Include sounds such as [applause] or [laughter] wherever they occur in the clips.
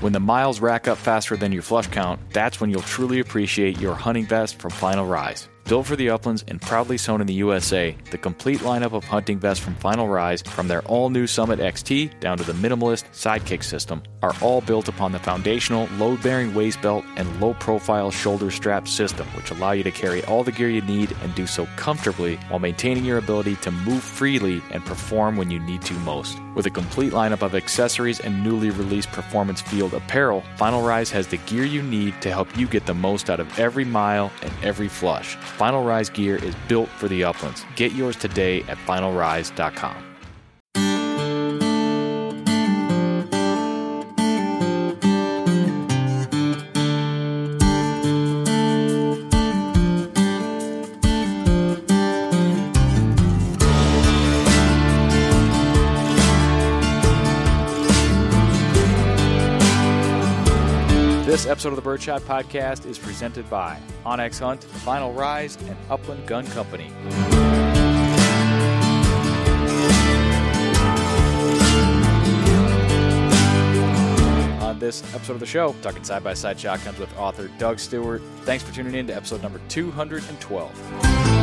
When the miles rack up faster than your flush count, that's when you'll truly appreciate your hunting vest from Final Rise. Built for the uplands and proudly sewn in the USA, the complete lineup of hunting vests from Final Rise, from their all new Summit XT down to the minimalist Sidekick system, are all built upon the foundational load bearing waist belt and low profile shoulder strap system, which allow you to carry all the gear you need and do so comfortably while maintaining your ability to move freely and perform when you need to most. With a complete lineup of accessories and newly released performance field apparel, Final Rise has the gear you need to help you get the most out of every mile and every flush. Final Rise gear is built for the uplands. Get yours today at finalrise.com. episode of the Birdshot Podcast is presented by onX Hunt, Final Rise, and Upland Gun Company. On this episode of the show, talking side by side shotguns with author Doug Stewart. Thanks for tuning in to episode number 212.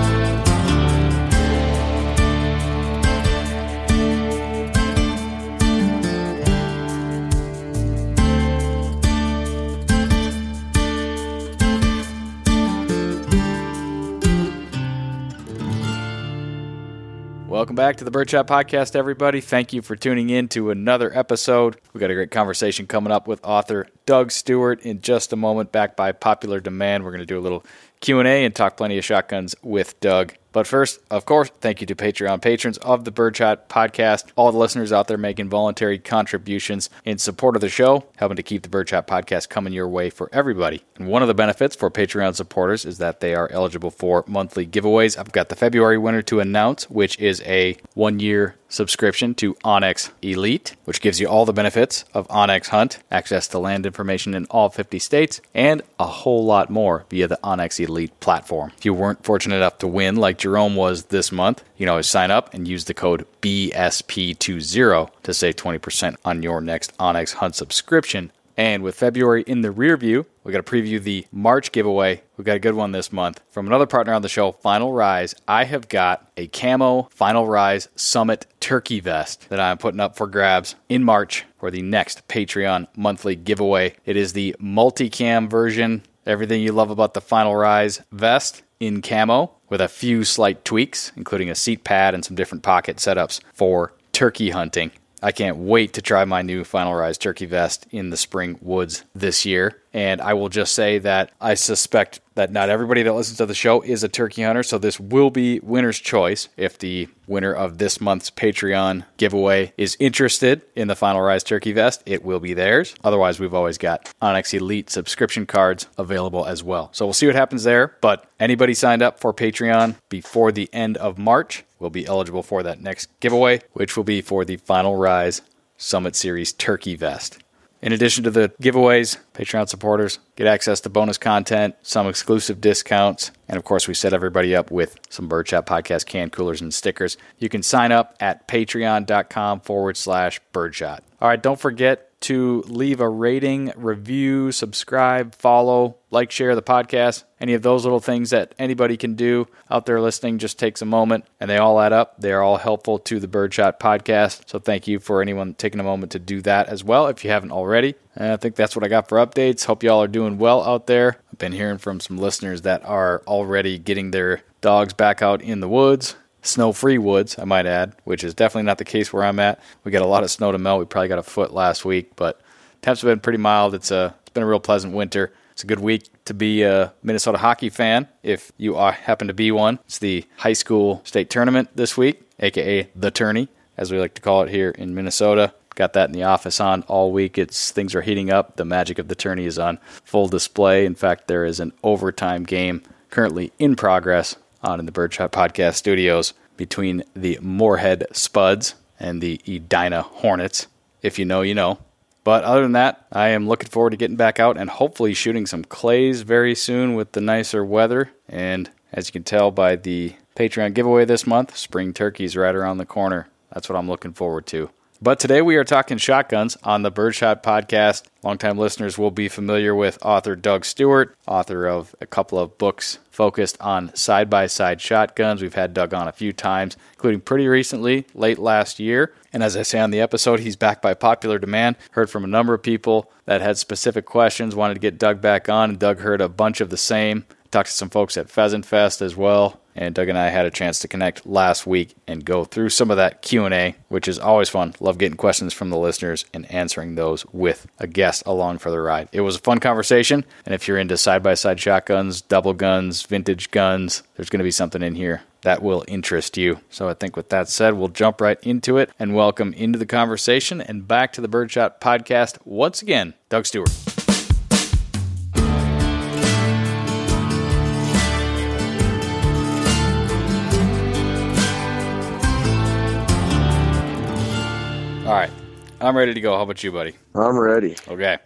Welcome back to the Birdshot Podcast, everybody. Thank you for tuning in to another episode. We got a great conversation coming up with author Doug Stewart in just a moment. back by popular demand, we're going to do a little Q and A and talk plenty of shotguns with Doug. But first, of course, thank you to Patreon patrons of the Birdshot Podcast, all the listeners out there making voluntary contributions in support of the show, helping to keep the Birdshot Podcast coming your way for everybody. And one of the benefits for Patreon supporters is that they are eligible for monthly giveaways. I've got the February winner to announce, which is a one year subscription to onX Elite, which gives you all the benefits of onX Hunt, access to land information in all 50 states, and a whole lot more via the onX Elite platform. If you weren't fortunate enough to win like Jerome was this month, you always sign up and use the code BSP20 to save 20% on your next onX Hunt subscription. And with February in the rear view, we got to preview the March giveaway. We got a good one this month from another partner on the show, Final Rise. I have got a camo Final Rise Summit turkey vest that I'm putting up for grabs in March for the next Patreon monthly giveaway. It is the multicam version, everything you love about the Final Rise vest in camo with a few slight tweaks, including a seat pad and some different pocket setups for turkey hunting. I can't wait to try my new Final Rise turkey vest in the spring woods this year. And I will just say that I suspect that not everybody that listens to the show is a turkey hunter. So this will be winner's choice. If the winner of this month's Patreon giveaway is interested in the Final Rise turkey vest, it will be theirs. Otherwise, we've always got onX Elite subscription cards available as well. So we'll see what happens there. But anybody signed up for Patreon before the end of March will be eligible for that next giveaway, which will be for the Final Rise Summit Series turkey vest. In addition to the giveaways, Patreon supporters get access to bonus content, some exclusive discounts, and of course, we set everybody up with some Birdshot Podcast can coolers and stickers. You can sign up at patreon.com forward slash birdshot. All right, don't forget to leave a rating, review, subscribe, follow, like, share the podcast. Any of those little things that anybody can do out there listening just takes a moment and they all add up. They are all helpful to the Birdshot podcast. So thank you for anyone taking a moment to do that as well if you haven't already. And I think that's what I got for updates. Hope y'all are doing well out there. I've been hearing from some listeners that are already getting their dogs back out in the woods snow free woods, I might add, which is definitely not the case where I'm at. We got a lot of snow to melt. We probably got a foot last week, but temps have been pretty mild. It's a it's been a real pleasant winter. It's a good week to be a Minnesota hockey fan if you are, happen to be one. It's the high school state tournament this week, aka the tourney, as we like to call it here in Minnesota. Got that in the office on all week. It's things are heating up. The magic of the tourney is on full display. In fact, there is an overtime game currently in progress on in the Birdshot Podcast studios between the Moorhead Spuds and the Edina Hornets. If you know, you know. But other than that, I am looking forward to getting back out and hopefully shooting some clays very soon with the nicer weather. And as you can tell by the Patreon giveaway this month, spring turkey's right around the corner. That's what I'm looking forward to. But today we are talking shotguns on the Birdshot podcast. Longtime listeners will be familiar with author Doug Stewart, author of a couple of books focused on side by side shotguns. We've had Doug on a few times, including pretty recently, late last year. And as I say on the episode, he's back by popular demand. Heard from a number of people that had specific questions, wanted to get Doug back on, and Doug heard a bunch of the same. Talked to some folks at Pheasant Fest as well and Doug and I had a chance to connect last week and go through some of that Q&A, which is always fun. Love getting questions from the listeners and answering those with a guest along for the ride. It was a fun conversation, and if you're into side-by-side shotguns, double guns, vintage guns, there's going to be something in here that will interest you. So I think with that said, we'll jump right into it and welcome into the conversation and back to the Birdshot podcast once again, Doug Stewart. All right. I'm ready to go. How about you, buddy? I'm ready. Okay.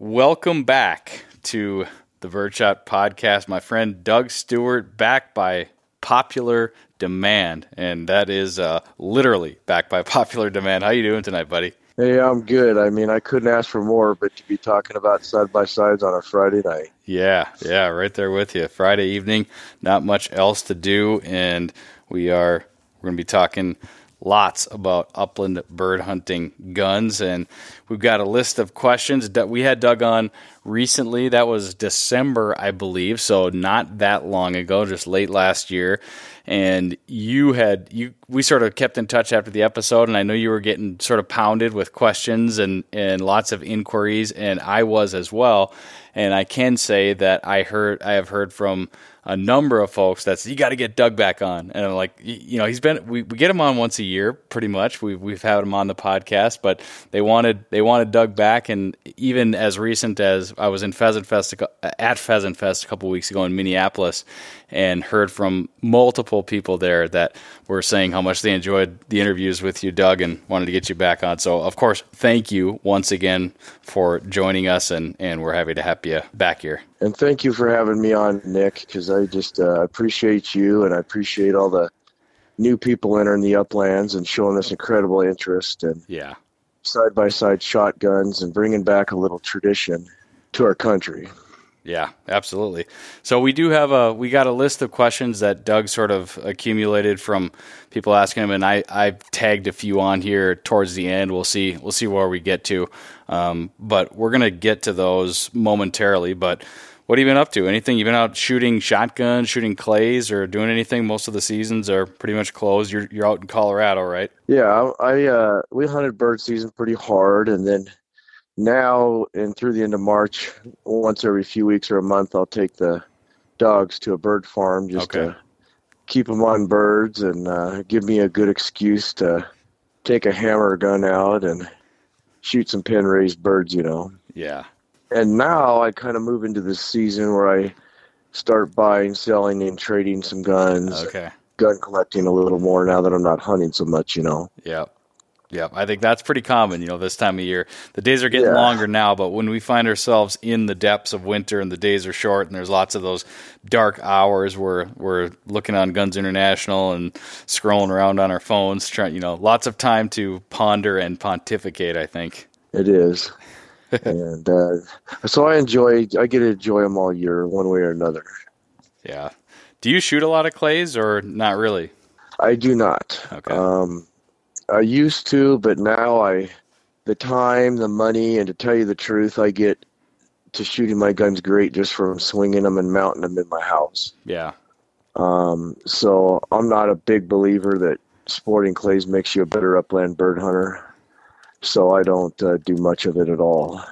Welcome back to the Birdshot podcast. My friend Doug Stewart back by popular demand. And that is uh, literally back by [laughs] popular demand. How you doing tonight, buddy? Hey, I'm good. I mean, I couldn't ask for more, but to be talking about side by sides on a Friday night. Yeah, yeah, right there with you. Friday evening, not much else to do, and we are we're going to be talking lots about upland bird hunting guns. And we've got a list of questions that we had Doug on recently. That was December, I believe. So not that long ago, just late last year. And you had you we sort of kept in touch after the episode, and I know you were getting sort of pounded with questions and, and lots of inquiries, and I was as well. And I can say that I heard I have heard from a number of folks that's you got to get Doug back on, and I'm like, you know, he's been we, we get him on once a year, pretty much. We've we've had him on the podcast, but they wanted they wanted Doug back, and even as recent as I was in Pheasant Fest at Pheasant Fest a couple weeks ago in Minneapolis, and heard from multiple people there that were saying how much they enjoyed the interviews with you, Doug, and wanted to get you back on. So, of course, thank you once again for joining us, and, and we're happy to have you back here. And thank you for having me on, Nick, because I just uh, appreciate you and I appreciate all the new people entering the uplands and showing this incredible interest and yeah, side by side shotguns and bringing back a little tradition to our country. Yeah, absolutely. So we do have a we got a list of questions that Doug sort of accumulated from people asking him, and I I tagged a few on here towards the end. We'll see we'll see where we get to, um, but we're gonna get to those momentarily. But what have you been up to? Anything you've been out shooting shotguns, shooting clays, or doing anything? Most of the seasons are pretty much closed. You're you're out in Colorado, right? Yeah, I uh, we hunted bird season pretty hard, and then now and through the end of March, once every few weeks or a month, I'll take the dogs to a bird farm just okay. to keep them on birds and uh, give me a good excuse to take a hammer gun out and shoot some pen raised birds, you know. Yeah. And now I kind of move into this season where I start buying, selling, and trading some guns. Okay. Gun collecting a little more now that I'm not hunting so much, you know. Yeah. Yeah, I think that's pretty common, you know, this time of year. The days are getting yeah. longer now, but when we find ourselves in the depths of winter and the days are short and there's lots of those dark hours where we're looking on Guns International and scrolling around on our phones, trying, you know, lots of time to ponder and pontificate, I think. It is. [laughs] and uh, so I enjoy, I get to enjoy them all year, one way or another. Yeah. Do you shoot a lot of clays or not really? I do not. Okay. Um, I used to, but now I, the time, the money, and to tell you the truth, I get to shooting my guns great just from swinging them and mounting them in my house. Yeah. Um, so I'm not a big believer that sporting clays makes you a better upland bird hunter. So I don't uh, do much of it at all.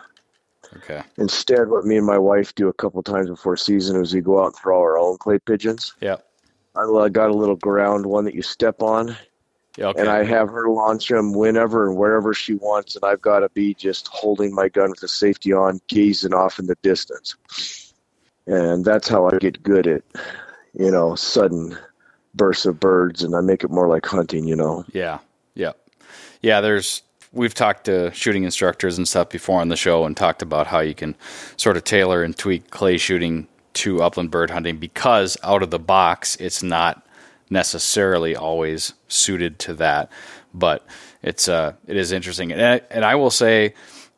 Okay. Instead, what me and my wife do a couple times before season is we go out and throw our own clay pigeons. Yeah. I got a little ground one that you step on, Okay. And I have her launch them whenever and wherever she wants, and I've got to be just holding my gun with the safety on, gazing off in the distance. And that's how I get good at, you know, sudden bursts of birds, and I make it more like hunting, you know. Yeah, yeah, yeah. There's we've talked to shooting instructors and stuff before on the show, and talked about how you can sort of tailor and tweak clay shooting to upland bird hunting because out of the box, it's not necessarily always suited to that, but it's uh, it is interesting. And I, and I will say,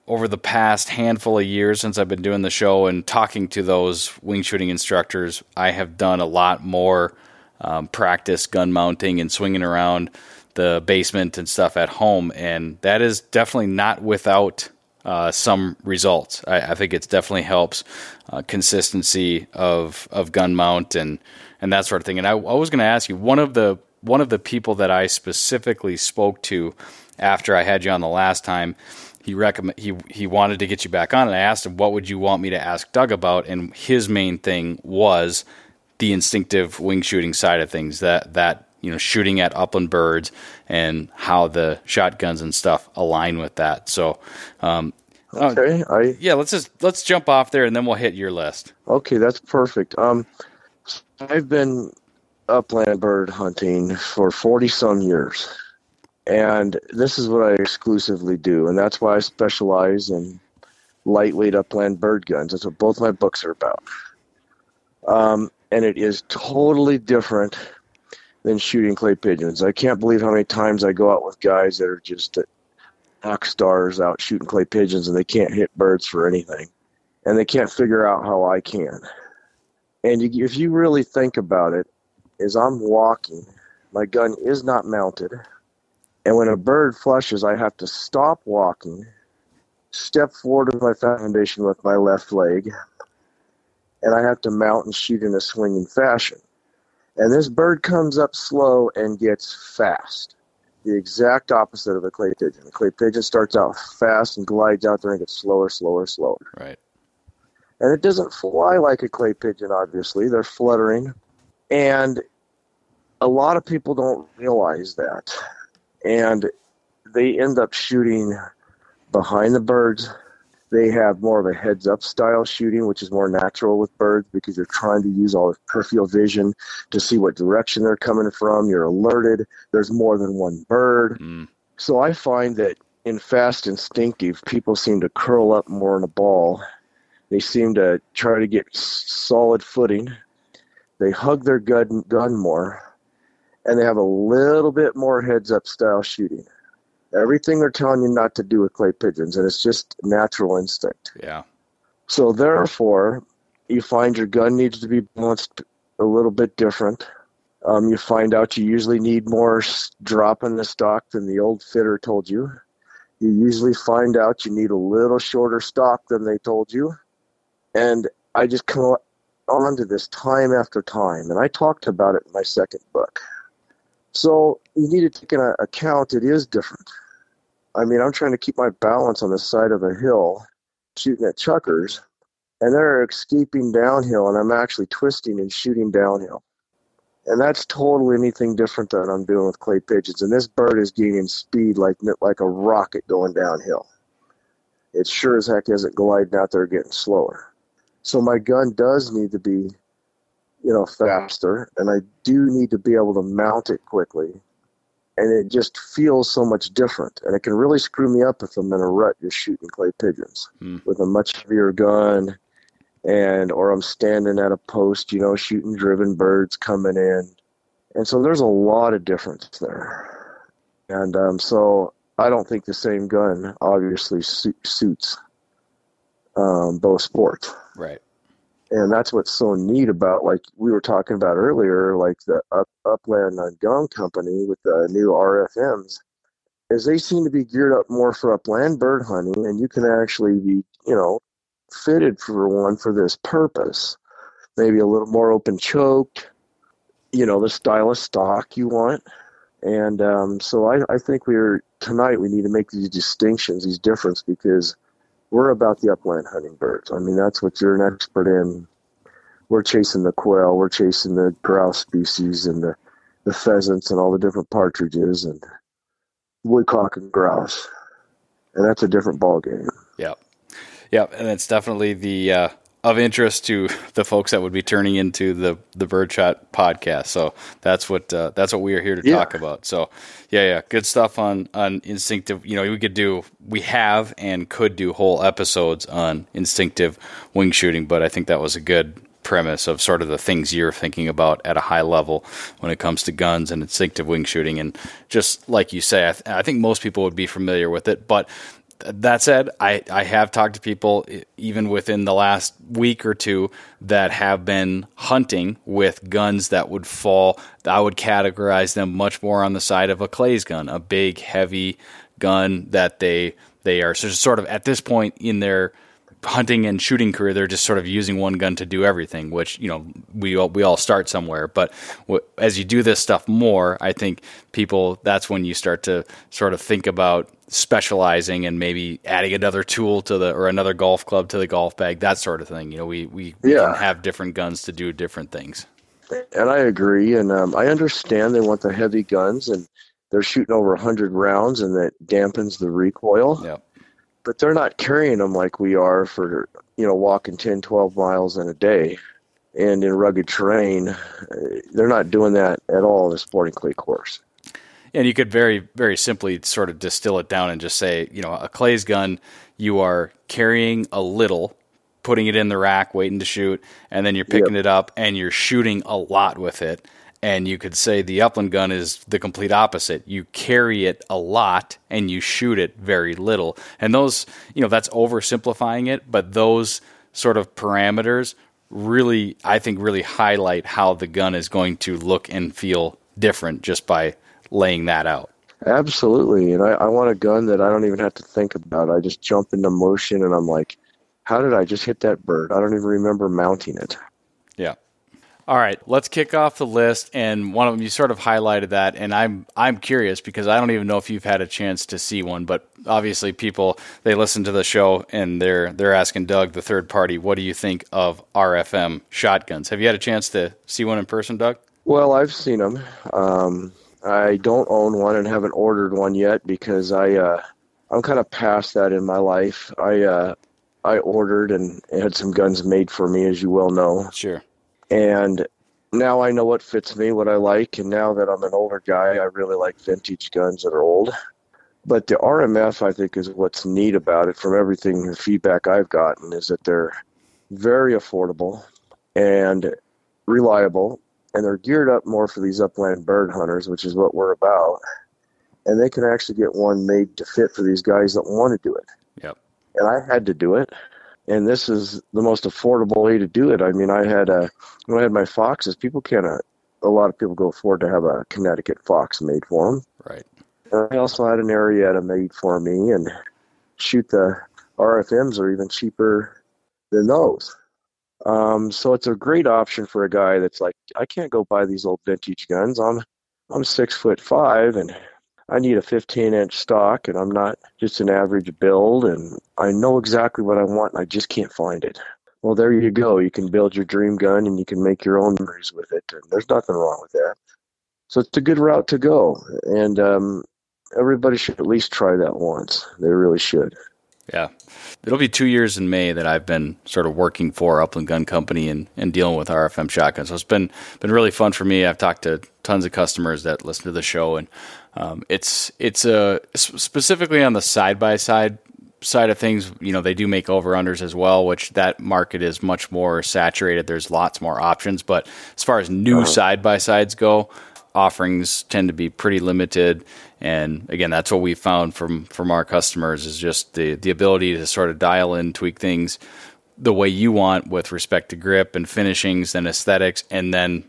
over the past handful of years since I've been doing the show and talking to those wing shooting instructors, I have done a lot more um, practice gun mounting and swinging around the basement and stuff at home, and that is definitely not without uh, some results. I, I, think it definitely helps uh, consistency of of gun mount and and that sort of thing. And I, I was going to ask you one of the one of the people that I specifically spoke to after I had you on the last time. He recommend he he wanted to get you back on, and I asked him what would you want me to ask Doug about, and his main thing was the instinctive wing shooting side of things. That that you know shooting at upland birds and how the shotguns and stuff align with that. So, um, okay, uh, I yeah, let's just let's jump off there and then we'll hit your list. Okay, that's perfect. Um, I've been upland bird hunting for forty some years, and this is what I exclusively do, and that's why I specialize in lightweight upland bird guns. That's what both my books are about. Um, and it is totally different than shooting clay pigeons. I can't believe how many times I go out with guys that are just rock stars out shooting clay pigeons and they can't hit birds for anything. And they can't figure out how I can. And you, if you really think about it, as I'm walking, my gun is not mounted. And when a bird flushes, I have to stop walking, step forward with my foundation with my left leg, and I have to mount and shoot in a swinging fashion. And this bird comes up slow and gets fast. The exact opposite of a clay pigeon. A clay pigeon starts out fast and glides out there and gets slower, slower, slower. Right. And it doesn't fly like a clay pigeon, obviously. They're fluttering. And a lot of people don't realize that. And they end up shooting behind the birds they have more of a heads up style shooting, which is more natural with birds because you're trying to use all the peripheral vision to see what direction they're coming from. You're alerted. There's more than one bird. Mm. So I find that in fast instinctive, people seem to curl up more in a ball. They seem to try to get solid footing. They hug their gun, gun more, and they have a little bit more heads up style shooting everything they're telling you not to do with clay pigeons, and it's just natural instinct. Yeah. So therefore, you find your gun needs to be balanced a little bit different. Um, you find out you usually need more drop in the stock than the old fitter told you. You usually find out you need a little shorter stock than they told you. And I just come on to this time after time, and I talked about it in my second book. So you need to take into account it is different. I mean, I'm trying to keep my balance on the side of a hill, shooting at chukars, and they're escaping downhill, and I'm actually twisting and shooting downhill. And that's totally anything different than I'm doing with clay pigeons. And this bird is gaining speed like like a rocket going downhill. It sure as heck isn't gliding out there getting slower. So my gun does need to be you know, faster, and I do need to be able to mount it quickly. And it just feels so much different, and it can really screw me up if I'm in a rut just shooting clay pigeons mm. with a much heavier gun, and or I'm standing at a post, you know, shooting driven birds coming in, and so there's a lot of difference there. And um, so I don't think the same gun obviously suits um, both sports. Right. And that's what's so neat about like we were talking about earlier like the Up, upland gun company with the new rfms is they seem to be geared up more for upland bird hunting and you can actually be you know fitted for one for this purpose. Maybe a little more open choked you know the style of stock you want. And um, so I, I think we're tonight we need to make these distinctions these differences because we're about the upland hunting birds. I mean, that's what you're an expert in. We're chasing the quail, we're chasing the grouse species and the, the pheasants and all the different partridges and woodcock and grouse. And that's a different ball game. Yep. Yep. And it's definitely the, uh, of interest to [laughs] the folks that would be turning into the the Birdshot podcast. So that's what uh, that's what we are here to yeah. talk about. So yeah, yeah, good stuff on on instinctive. You know, we could do we have and could do whole episodes on instinctive wing shooting, but I think that was a good premise of sort of the things you're thinking about at a high level when it comes to guns and instinctive wing shooting. And just like you say, I, th- I think most people would be familiar with it. But that said, I, I have talked to people even within the last week or two that have been hunting with guns that would fall. I would categorize them much more on the side of a Clays gun, a big, heavy gun that they they are sort of at this point in their hunting and shooting career, they're just sort of using one gun to do everything, which you know we all, we all start somewhere. But w- as you do this stuff more, I think people that's when you start to sort of think about specializing and maybe adding another tool to the or another golf club to the golf bag, that sort of thing. You know, we we, we yeah. can have different guns to do different things. And I agree, and um, I understand they want the heavy guns, and they're shooting over hundred rounds, and that dampens the recoil. Yep but they're not carrying them like we are for you know walking 10 12 miles in a day and in rugged terrain they're not doing that at all in a sporting clay course and you could very very simply sort of distill it down and just say you know a clays gun you are carrying a little putting it in the rack waiting to shoot and then you're picking yep. it up and you're shooting a lot with it and you could say the upland gun is the complete opposite. You carry it a lot and you shoot it very little. And those, you know, that's oversimplifying it, but those sort of parameters really, I think, really highlight how the gun is going to look and feel different just by laying that out. Absolutely. And I, I want a gun that I don't even have to think about. I just jump into motion and I'm like, how did I just hit that bird? I don't even remember mounting it. Yeah. All right, let's kick off the list. And one of them, you sort of highlighted that, and I'm I'm curious because I don't even know if you've had a chance to see one. But obviously, people they listen to the show and they're they're asking Doug, the third party, what do you think of RFM shotguns? Have you had a chance to see one in person, Doug? Well, I've seen them. Um, I don't own one and haven't ordered one yet because I uh, I'm kind of past that in my life. I uh, I ordered and had some guns made for me, as you well know. Sure and now I know what fits me, what I like, and now that I'm an older guy, I really like vintage guns that are old. But the RMF, I think, is what's neat about it. From everything the feedback I've gotten, is that they're very affordable and reliable, and they're geared up more for these upland bird hunters, which is what we're about. And they can actually get one made to fit for these guys that want to do it. Yep. And I had to do it and this is the most affordable way to do it. I mean, I had a when I had my foxes, people can't. Uh, a lot of people go afford to have a Connecticut fox made for them. Right. And I also had an Arrieta made for me, and shoot the RFMs are even cheaper than those. Um, so it's a great option for a guy that's like, I can't go buy these old vintage guns. I'm I'm six foot five, and I need a 15 inch stock and I'm not just an average build and I know exactly what I want and I just can't find it. Well, there you go. You can build your dream gun and you can make your own memories with it. And there's nothing wrong with that. So it's a good route to go. And um, everybody should at least try that once. They really should. Yeah. It'll be two years in May that I've been sort of working for Upland Gun Company and, and dealing with RFM shotguns. So it's been been really fun for me. I've talked to tons of customers that listen to the show, and um, it's it's a specifically on the side by side side of things. You know, they do make over unders as well, which that market is much more saturated. There's lots more options, but as far as new side by sides go, offerings tend to be pretty limited. And again, that's what we found from from our customers is just the the ability to sort of dial in, tweak things the way you want with respect to grip and finishings and aesthetics, and then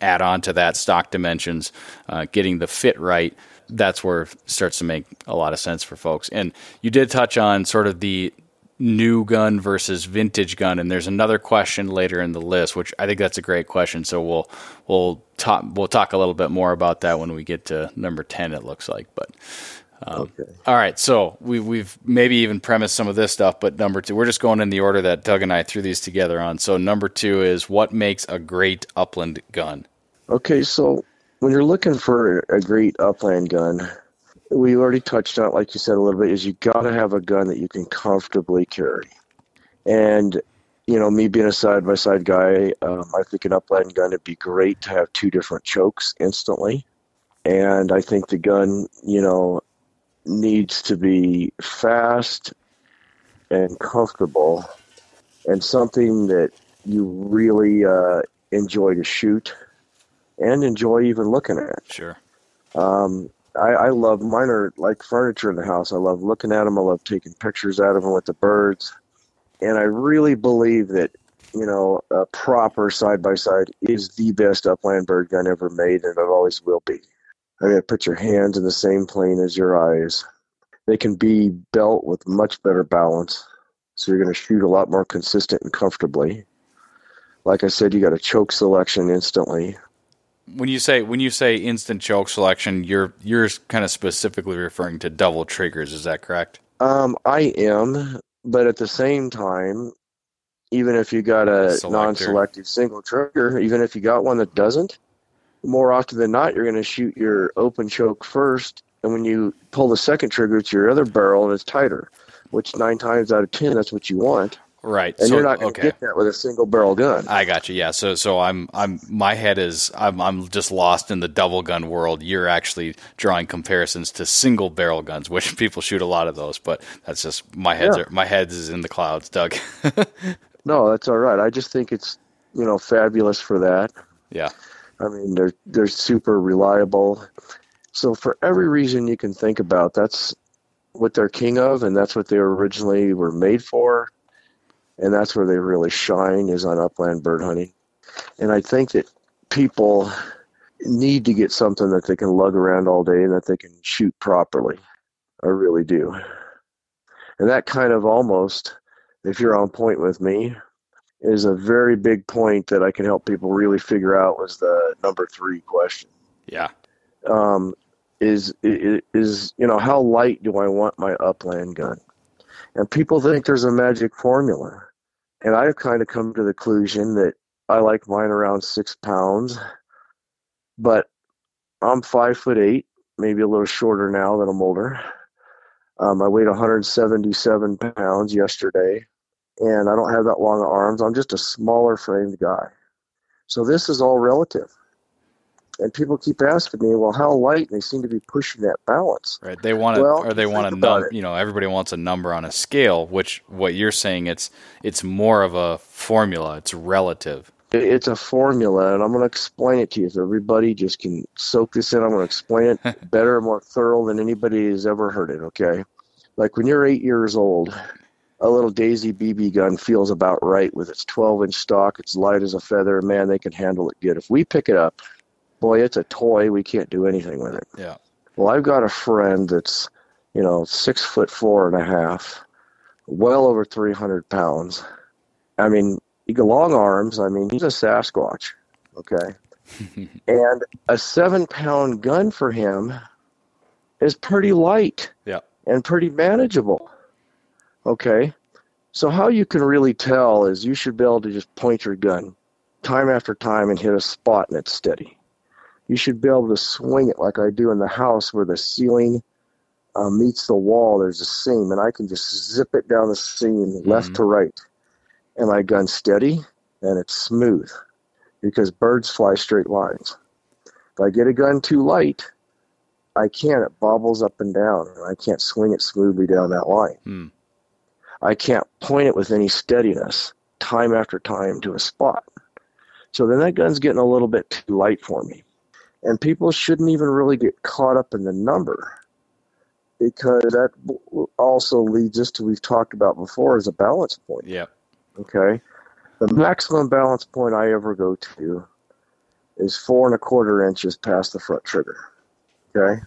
add on to that stock dimensions, uh, getting the fit right, that's where it starts to make a lot of sense for folks. And you did touch on sort of the new gun versus vintage gun, and there's another question later in the list, which I think that's a great question. So we'll we'll talk we'll talk a little bit more about that when we get to number ten. It looks like, but. Um, okay. All right, so we, we've maybe even premised some of this stuff, but number two, we're just going in the order that Doug and I threw these together on. So number two is what makes a great upland gun. Okay, so when you're looking for a great upland gun, we already touched on it, like you said a little bit, is you got to have a gun that you can comfortably carry. And, you know, me being a side by side guy, um, I think an upland gun would be great to have two different chokes instantly. And I think the gun, you know, needs to be fast and comfortable and something that you really uh, enjoy to shoot and enjoy even looking at. Sure. Um, I, I love mine are like furniture in the house. I love looking at them. I love taking pictures out of them with the birds, and I really believe that you know a proper side by side is the best upland bird gun ever made, and it always will be. I mean, put your hands in the same plane as your eyes. They can be built with much better balance, so you're going to shoot a lot more consistent and comfortably. Like I said, you got a choke selection instantly when you say when you say instant choke selection, you're you're kind of specifically referring to double triggers. Is that correct? Um, I am, but at the same time, even if you got a Selector. non-selective single trigger, even if you got one that doesn't, more often than not, you're going to shoot your open choke first, and when you pull the second trigger, it's your other barrel and it's tighter. Which nine times out of ten, that's what you want. Right. And so, you're not going to okay. get that with a single barrel gun. I got you. Yeah. So so I'm I'm my head is I'm I'm just lost in the double gun world. You're actually drawing comparisons to single barrel guns, which [laughs] people shoot a lot of those, but that's just my head's yeah. are, my head is in the clouds, Doug. [laughs] no, that's all right. I just think it's you know fabulous for that. Yeah. I mean, they're they're super reliable. So for every reason you can think about, that's what they're king of, and that's what they originally were made for and that's where they really shine is on upland bird hunting. And I think that people need to get something that they can lug around all day and that they can shoot properly. I really do. And that kind of almost, if you're on point with me, is a very big point that I can help people really figure out was the number three question. Yeah. Um, is is you know how light do I want my upland gun? And people think there's a magic formula. And I've kind of come to the conclusion that I like mine around six pounds, but I'm five foot eight, maybe a little shorter now that I'm older. Um, I weighed 177 pounds yesterday, and I don't have that long of arms. I'm just a smaller framed guy. So this is all relative and people keep asking me, well, how light? And they seem to be pushing that balance. Right. They want to, well, or they want a number. You know, everybody wants a number on a scale. Which what you're saying, it's it's more of a formula. It's relative. It's a formula, and I'm going to explain it to you. So everybody just can soak this in. I'm going to explain it [laughs] better and more thorough than anybody has ever heard it. Okay. Like when you're eight years old, a little Daisy BB gun feels about right with its 12 inch stock. It's light as a feather. Man, they can handle it good. If we pick it up boy, it's a toy. We can't do anything with it. Yeah. Well, I've got a friend that's, you know, six foot four and a half, well over 300 pounds. I mean, he got long arms. I mean, he's a Sasquatch. Okay. [laughs] and a seven pound gun for him is pretty light. Yeah. And pretty manageable. Okay. So how you can really tell is you should be able to just point your gun time after time and hit a spot and it's steady you should be able to swing it like I do in the house where the ceiling uh, meets the wall. There's a seam, and I can just zip it down the seam mm-hmm. left to right. And my gun's steady and it's smooth because birds fly straight lines. If I get a gun too light, I can't. It bobbles up and down, and I can't swing it smoothly down that line. Hmm. I can't point it with any steadiness time after time to a spot. So then that gun's getting a little bit too light for me. And people shouldn't even really get caught up in the number because that also leads us to we've talked about before is a balance point. Yeah. Okay. The maximum balance point I ever go to is four and a quarter inches past the front trigger. Okay.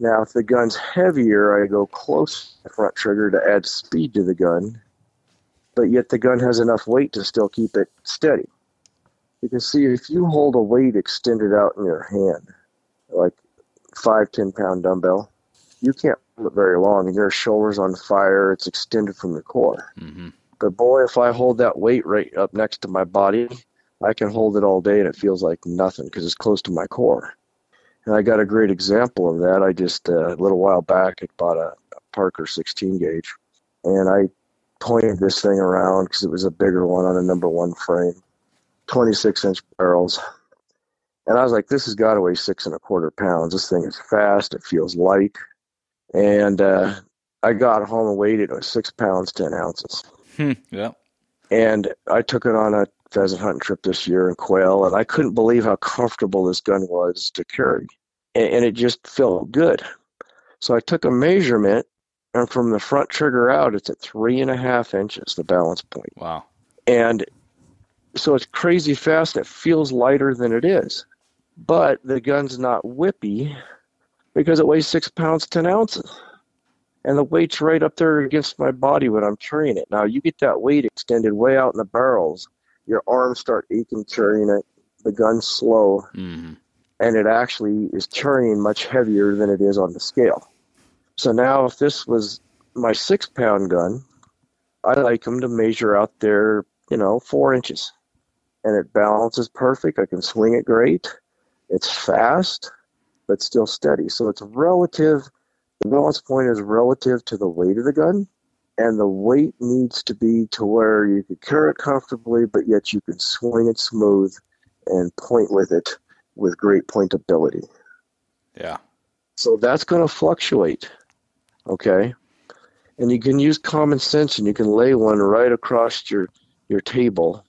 Now, if the gun's heavier, I go close to the front trigger to add speed to the gun, but yet the gun has enough weight to still keep it steady. Because see, if you hold a weight extended out in your hand, like five, ten pound dumbbell, you can't hold it very long, and your shoulders on fire. It's extended from the core. Mm-hmm. But boy, if I hold that weight right up next to my body, I can hold it all day, and it feels like nothing because it's close to my core. And I got a great example of that. I just uh, a little while back I bought a, a Parker 16 gauge, and I pointed this thing around because it was a bigger one on a number one frame 26 inch barrels. And I was like, this has got to weigh six and a quarter pounds. This thing is fast. It feels light. And uh, I got home and weighed it. It was six pounds, 10 ounces. Hmm, yeah. And I took it on a pheasant hunting trip this year and quail, and I couldn't believe how comfortable this gun was to carry, and, and it just felt good. So I took a measurement, and from the front trigger out, it's at three and a half inches, the balance point. Wow. And so it's crazy fast. It feels lighter than it is, but the gun's not whippy because it weighs six pounds ten ounces, and the weight's right up there against my body when I'm carrying it. Now you get that weight extended way out in the barrels, your arms start aching carrying it. The gun's slow, hmm and it actually is carrying much heavier than it is on the scale. So now, if this was my six pound gun, I like them to measure out there, you know, four inches. And it balances perfect. I can swing it great. It's fast, but still steady. So it's relative, the balance point is relative to the weight of the gun. And the weight needs to be to where you can carry it comfortably, but yet you can swing it smooth and point with it with great pointability. Yeah. So that's going to fluctuate. Okay. And you can use common sense and you can lay one right across your, your table.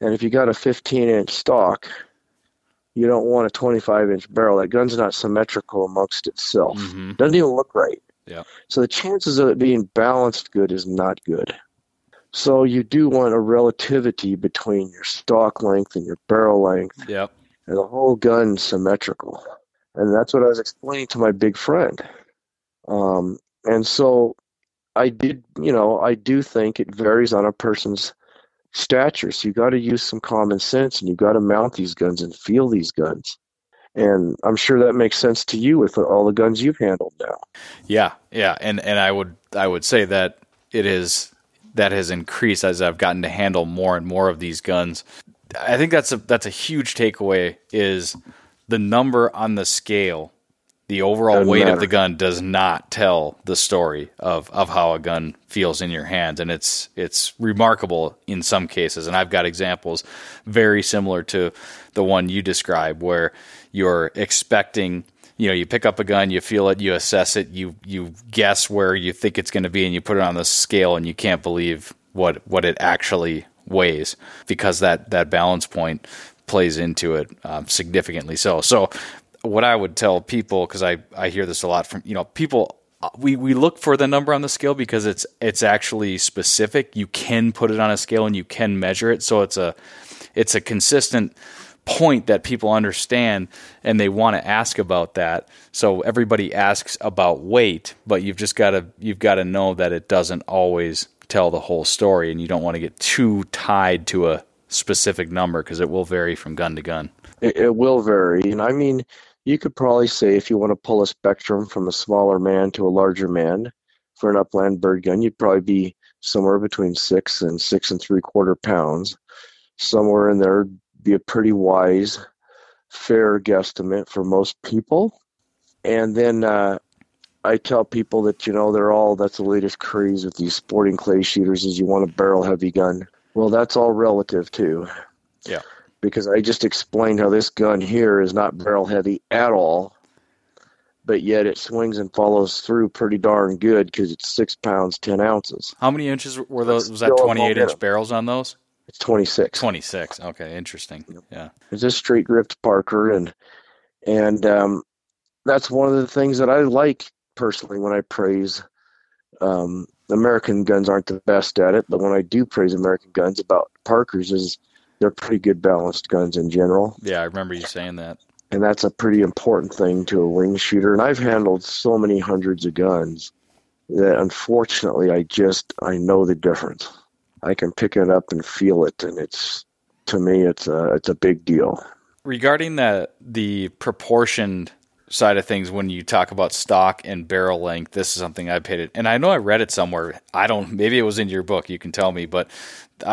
And if you got a 15 inch stock, you don't want a 25 inch barrel. That gun's not symmetrical amongst itself. hmm Doesn't even look right. Yeah. So the chances of it being balanced good is not good. So you do want a relativity between your stock length and your barrel length Yep. and the whole gun symmetrical. And that's what I was explaining to my big friend. Um, and so I did, you know, I do think it varies on a person's stature. So you got to use some common sense and you got to mount these guns and feel these guns. And I'm sure that makes sense to you with all the guns you've handled now. Yeah, yeah, and and I would I would say that it is that has increased as I've gotten to handle more and more of these guns. I think that's a that's a huge takeaway is the number on the scale, the overall Doesn't weight of the gun does not tell the story of of how a gun feels in your hands and it's it's remarkable in some cases. And I've got examples very similar to the one you described where you're expecting you know you pick up a gun you feel it you assess it you you guess where you think it's going to be and you put it on the scale and you can't believe what what it actually weighs because that that balance point plays into it um, significantly so. So what i would tell people because i i hear this a lot from you know people uh, we we look for the number on the scale because it's it's actually specific. You can put it on a scale and you can measure it. So it's a it's a consistent point that people understand and they want to ask about that. So everybody asks about weight but you've just got to you've got to know that it doesn't always tell the whole story and you don't want to get too tied to a specific number because it will vary from gun to gun. It, it will vary. And I mean, you could probably say if you want to pull a spectrum from a smaller man to a larger man for an upland bird gun, you'd probably be somewhere between six and six and three quarter pounds. Somewhere in there be a pretty wise, fair guesstimate for most people. And then uh, I tell people that, you know, they're all, that's the latest craze with these sporting clay shooters is you want a barrel heavy gun. Well, that's all relative too because I just explained how this gun here is not barrel heavy at all, but yet it swings and follows through pretty darn good because it's six pounds ten ounces. how many inches were those was that 28 inch barrels on those It's twenty six. 26 okay interesting yeah It's a straight gripped Parker, and and um, that's one of the things that I like personally when I praise. Um, American guns aren't the best at it, but when I do praise American guns about Parkers, is they're pretty good balanced guns in general. yeah i remember you saying that. And that's a pretty important thing to a wing shooter. And i've handled so many hundreds of guns that unfortunately i just i know the difference. I can pick it up and feel it and it's to me it's a it's a big deal. Regarding the the proportioned side of things when you talk about stock and barrel length this is something i paid it and i know i read it somewhere i don't maybe it was in your book you can tell me but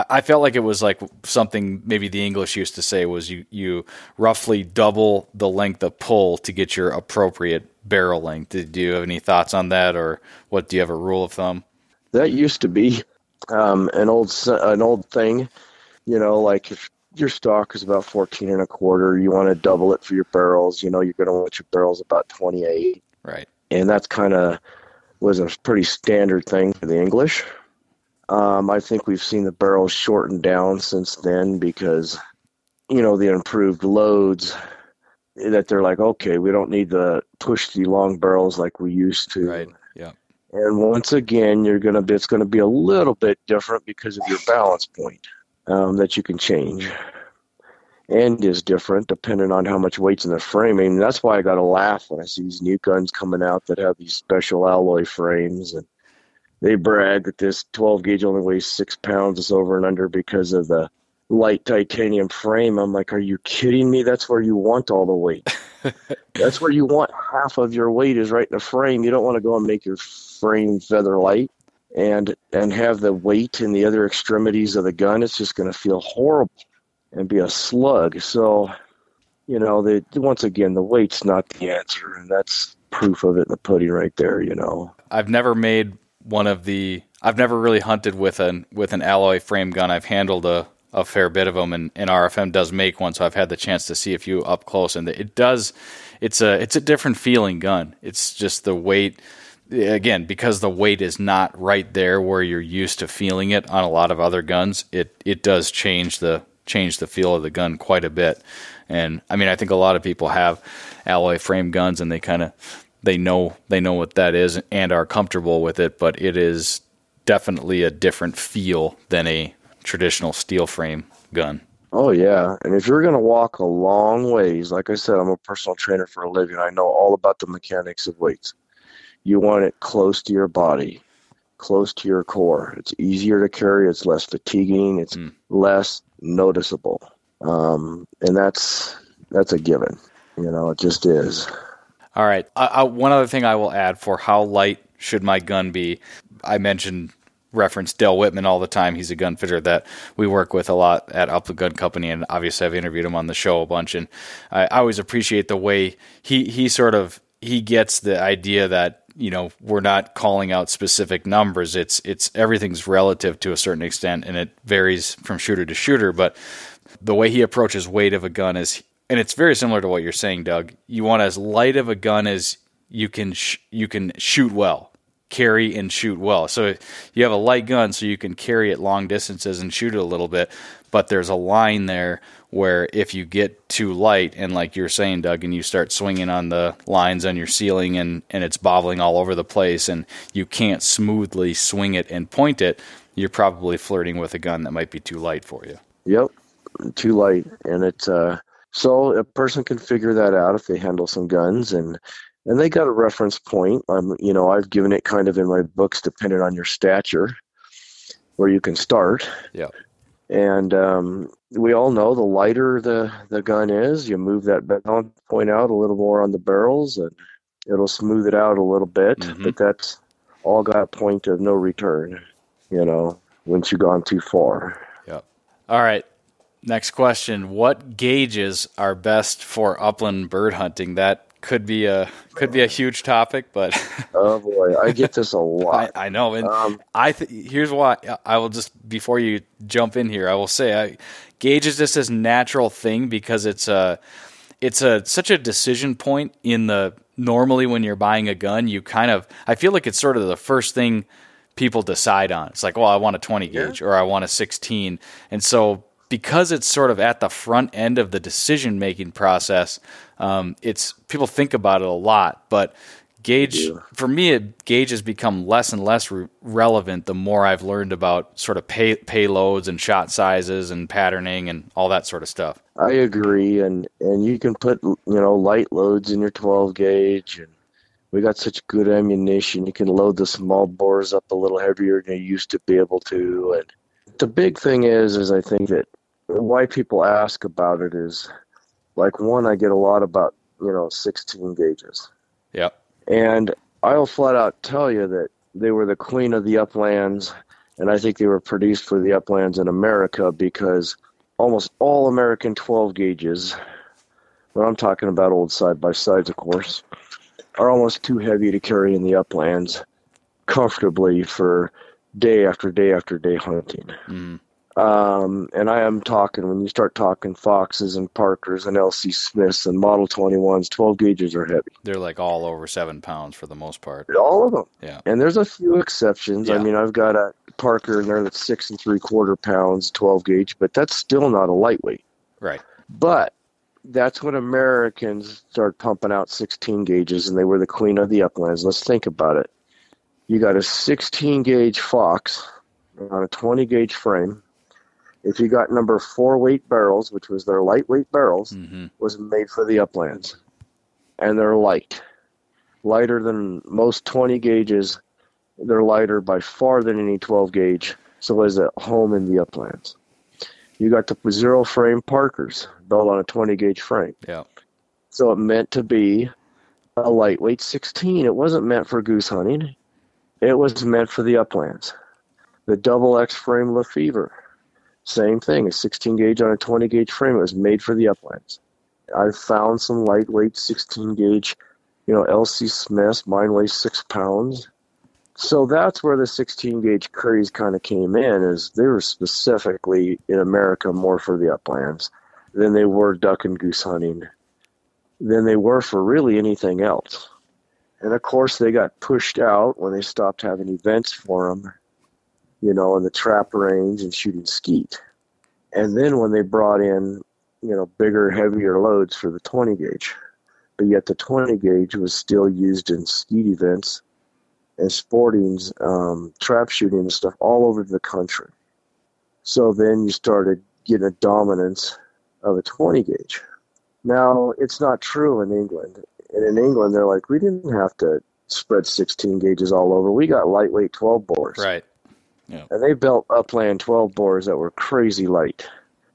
I felt like it was like something maybe the English used to say was you you roughly double the length of pull to get your appropriate barrel length. Did you have any thoughts on that, or what? Do you have a rule of thumb? that used to be um, an old an old thing you know like if your stock is about 14 and a quarter you want to double it for your barrels you know you're going to want your barrels about 28 Right. and that's kind of was a pretty standard thing for the English. Um, I think we've seen the barrels shorten down since then because, you know, the improved loads that they're like, okay, we don't need to push the long barrels like we used to. Right. Yeah. And once again, you're gonna be, it's gonna be a little bit different because of your balance point um, that you can change. And is different depending on how much weight's in the mean, that's why I got to laugh when I see these new guns coming out that have these special alloy frames, and they brag that this 12 gauge only weighs six pounds. It's over and under because of the light titanium frame. I'm like, are you kidding me? That's where you want all the weight. [laughs] That's where you want half of your weight is right in the frame. You don't want to go and make your frame feather light and and have the weight in the other extremities of the gun. It's just going to feel horrible and be a slug. So, you know, the once again, the weight's not the answer, and that's proof of it in the pudding right there. You know, I've never made one of the. I've never really hunted with an with an alloy frame gun. I've handled a a fair bit of them, and, and RFM does make one, so I've had the chance to see a few up close, and it does. It's a it's a different feeling gun. It's just the weight. Again, because the weight is not right there where you're used to feeling it on a lot of other guns, it it does change the change the feel of the gun quite a bit. And I mean, I think a lot of people have alloy frame guns, and they kind of they know they know what that is and are comfortable with it, but it is definitely a different feel than a traditional steel frame gun. Oh yeah, and if you're going to walk a long ways, like I said, I'm a personal trainer for a living. I know all about the mechanics of weights. You want it close to your body, close to your core. It's easier to carry. It's less fatiguing. It's mm. less noticeable, um, and that's that's a given. You know, it just is. All right. I, I, one other thing I will add for how light should my gun be. I mentioned reference Dale Whitman all the time. He's a gun fitter that we work with a lot at Upland Gun Company, and obviously I've interviewed him on the show a bunch. And I, I always appreciate the way he he sort of he gets the idea that you know we're not calling out specific numbers. It's it's everything's relative to a certain extent, and it varies from shooter to shooter. But the way he approaches weight of a gun is, and it's very similar to what you're saying, Doug. You want as light of a gun as you can sh- you can shoot well carry and shoot well. So you have a light gun, so you can carry it long distances and shoot it a little bit. But there's a line there where if you get too light, and like you're saying, Doug, and you start swinging on the lines on your ceiling and, and it's bobbling all over the place, and you can't smoothly swing it and point it, you're probably flirting with a gun that might be too light for you. Yep, too light. And it's, uh, so a person can figure that out if they handle some guns and and they got a reference point. Um, you know, I've given it kind of in my books, depending on your stature, where you can start. Yeah. And um, we all know the lighter the the gun is, you move that balance point out a little more on the barrels, and it'll smooth it out a little bit. Mm-hmm. But that's all got a point of no return. You know, once you've gone too far. Yep. All right. Next question: What gauges are best for upland bird hunting? That could be a could be a huge topic, but [laughs] oh boy, I get this a [laughs] lot. I, I know, and um, I th- here's why I will just before you jump in here, I will say I gauges this as natural thing because it's a it's a such a decision point in the normally when you're buying a gun, you kind of I feel like it's sort of the first thing people decide on. It's like, well, I want a 20 gauge yeah. or I want a 16, and so because it's sort of at the front end of the decision making process, um, it's people think about it a lot, but gauge for me, it, gauge has become less and less re- relevant the more I've learned about sort of pay, payloads and shot sizes and patterning and all that sort of stuff. I agree, and and you can put you know light loads in your 12 gauge, and we got such good ammunition. You can load the small bores up a little heavier than you used to be able to, and the big thing is, is I think that why people ask about it is like one, I get a lot about you know 16 gauges. Yeah. And I'll flat out tell you that they were the queen of the uplands, and I think they were produced for the uplands in America because almost all American 12 gauges, what I'm talking about old side by sides, of course, are almost too heavy to carry in the uplands comfortably for day after day after day hunting. Mm. Um, and I am talking when you start talking Foxes and Parkers and LC Smiths and Model 21s, 12 gauges are heavy. They're like all over seven pounds for the most part. All of them. Yeah. And there's a few exceptions. I mean, I've got a Parker in there that's six and three quarter pounds, 12 gauge, but that's still not a lightweight. Right. But that's when Americans started pumping out 16 gauges, and they were the queen of the uplands. Let's think about it. You got a 16 gauge Fox on a 20 gauge frame. If you got number four weight barrels, which was their lightweight barrels, hmm was made for the uplands, and they're light, lighter than most 20 gauges. They're lighter by far than any 12 gauge. So is at home in the uplands. You got the zero frame Parkers built on a 20 gauge frame. Yeah. So it meant to be a lightweight 16. It wasn't meant for goose hunting. It was meant for the uplands. The double X frame Lefever, same thing, a 16 gauge on a 20 gauge frame. It was made for the uplands. I found some lightweight 16 gauge, you know, LC Smiths. Mine weighs six pounds. So that's where the 16 gauge craze kind of came in. Is they were specifically in America more for the uplands than they were duck and goose hunting, than they were for really anything else. And of course, they got pushed out when they stopped having events for them, you know, in the trap range and shooting skeet. And then when they brought in, you know, bigger, heavier loads for the 20 gauge, but yet the 20 gauge was still used in skeet events and sportings, um, trap shooting and stuff all over the country. So then you started getting a dominance of a 20 gauge. Now, it's not true in England. And in England, they're like, we didn't have to spread 16 gauges all over. We got lightweight 12 bores. Right. And they built upland 12 bores that were crazy light,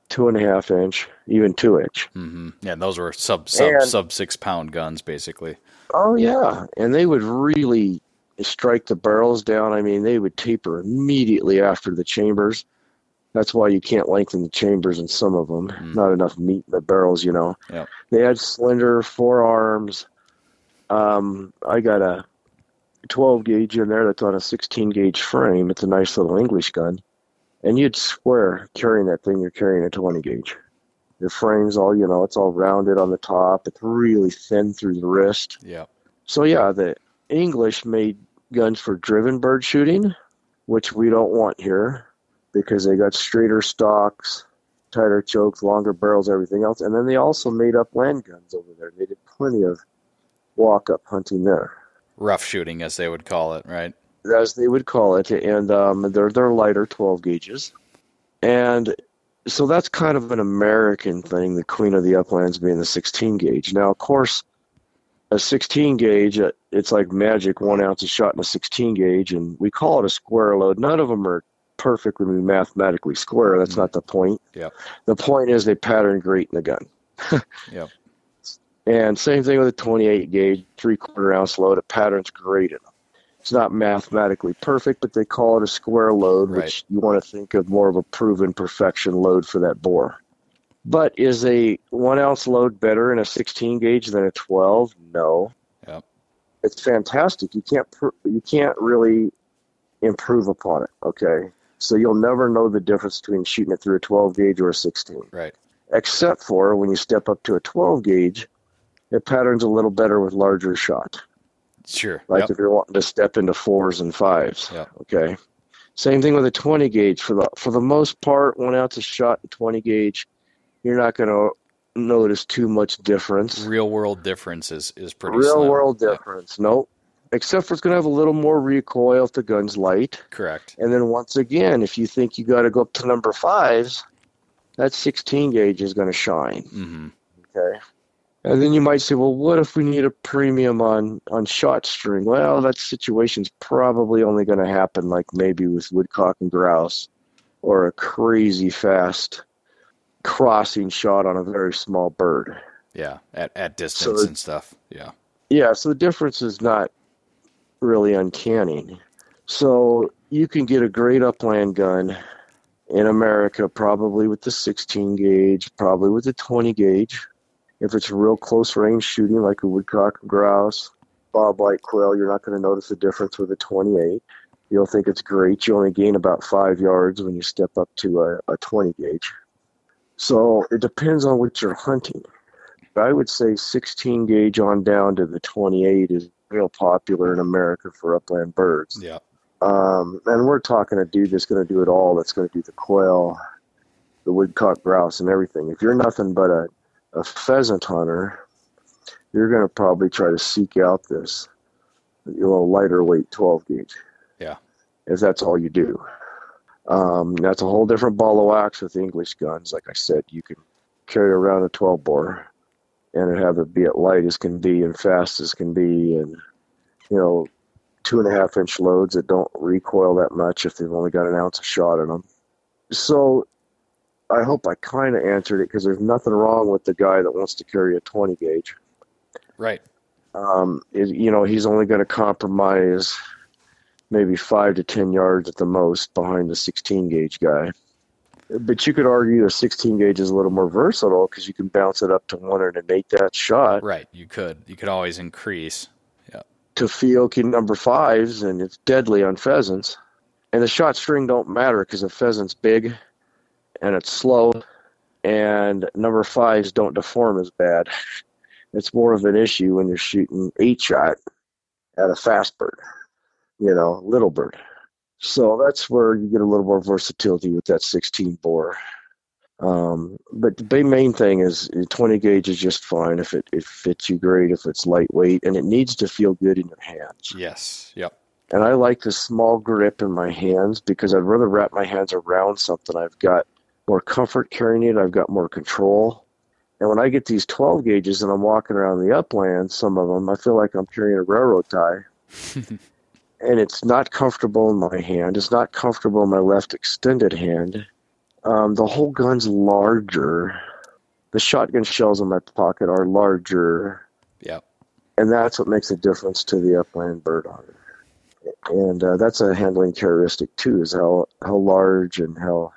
two and a half inch, even two inch. Mm-hmm. Yeah. And those were sub sub And- sub six pound guns, basically. Oh, yeah. And they would really strike the barrels down. I mean, they would taper immediately after the chambers. That's why you can't lengthen the chambers in some of them. Mm. Not enough meat in the barrels, you know. Yep. They had slender forearms. Um, I got a 12 gauge in there that's on a 16 gauge frame. It's a nice little English gun. And you'd swear carrying that thing, you're carrying a 20 gauge. The frame's all, you know, it's all rounded on the top. It's really thin through the wrist. Yeah. So yeah, the English made guns for driven bird shooting, which we don't want here because they got straighter stocks, tighter chokes, longer barrels, everything else. And then they also made up land guns over there. They did plenty of walk up hunting there, Rough shooting, as they would call it. Right. as they would call it. And um, they're they're lighter 12 gauges, and so that's kind of an American thing. The queen of the uplands being the 16 gauge. Now, of course, a 16 gauge, uh, it's like magic. One ounce of shot in a 16 gauge, and we call it a square load. None of them are perfectly mathematically square. That's Mhm. not the point. Yep. The point is they pattern great in the gun. [laughs] Yep. And same thing with a 28 gauge, three quarter ounce load. It patterns great in them. It's not mathematically perfect, but they call it a square load, Right. which you want to think of more of a proven perfection load for that bore. But is a one ounce load better in a 16 gauge than a 12? No. Yep. It's fantastic. You can't pr- you can't really improve upon it. Okay, so you'll never know the difference between shooting it through a 12 gauge or a 16 Right. except for when you step up to a 12 gauge, it patterns a little better with larger shot. Sure. Like Yep. if you're wanting to step into fours and fives. Yep. Okay. Same thing with a 20 gauge. For the for the most part, one ounce of shot in 20 gauge, you're not going to notice too much difference. Real world difference is, is pretty Real slim. world Yeah, difference. Nope. Except for it's going to have a little more recoil if the gun's light. correct. And then once again, if you think you got to go up to number fives, that 16 gauge is going to shine. Mm-hmm. Okay. And then you might say, well, what if we need a premium on, on shot string? Well, that situation's probably only going to happen like maybe with woodcock and grouse or a crazy fast crossing shot on a very small bird. Yeah. At, at distance So- and stuff. Yeah. Yeah, so the difference is not really uncanny. So you can get a great upland gun in America, probably with the 16 gauge, probably with the 20 gauge. If it's real close range shooting, like a woodcock and grouse, bob white quail, you're not going to notice the difference with a 28. you'll think it's great. You only gain about five yards when you step up to a, a 20 gauge. So it depends on what you're hunting. But I would say 16 gauge on down to the 28 is real popular in America for upland birds. Yeah. Um, and we're talking a dude that's going to do it all. That's going to do the quail, the woodcock, grouse, and everything. If you're nothing but a, a pheasant hunter, you're going to probably try to seek out this know lighter weight 12 gauge. Yeah. If that's all you do. Um, that's a whole different ball of wax with English guns. Like I said, you can carry around a 12 bore and have it be at light as can be and fast as can be, and you know, two and a half inch loads that don't recoil that much if they've only got an ounce of shot in them. So I hope I kind of answered it because there's nothing wrong with the guy that wants to carry a 20 gauge. Right. Um, it, you know, he's only going to compromise maybe five to 10 yards at the most behind the 16 gauge guy. But you could argue a 16 gauge is a little more versatile because you can bounce it up to 108 that shot. Right. You could. You could always increase. Yeah. To Fiocchi number fives, and it's deadly on pheasants. And the shot string don't matter because a pheasant's big and it's slow, and number fives don't deform as bad. It's more of an issue when you're shooting eight shot at a fast bird, you know, little bird. So that's where you get a little more versatility with that 16 bore. Um, but the main thing is 20 gauge is just fine if it, it fits you great, if it's lightweight, and it needs to feel good in your hands. Yes. Yep. And I like the small grip in my hands because I'd rather wrap my hands around something. I've got more comfort carrying it. I've got more control. And when I get these 12 gauges and I'm walking around the uplands, some of them, I feel like I'm carrying a railroad tie. [laughs] and it's not comfortable in my hand. It's not comfortable in my left extended hand. Um, the whole gun's larger. The shotgun shells in my pocket are larger. Yep. And that's what makes a difference to the upland bird hunter. And uh, that's a handling characteristic too, is how how large and how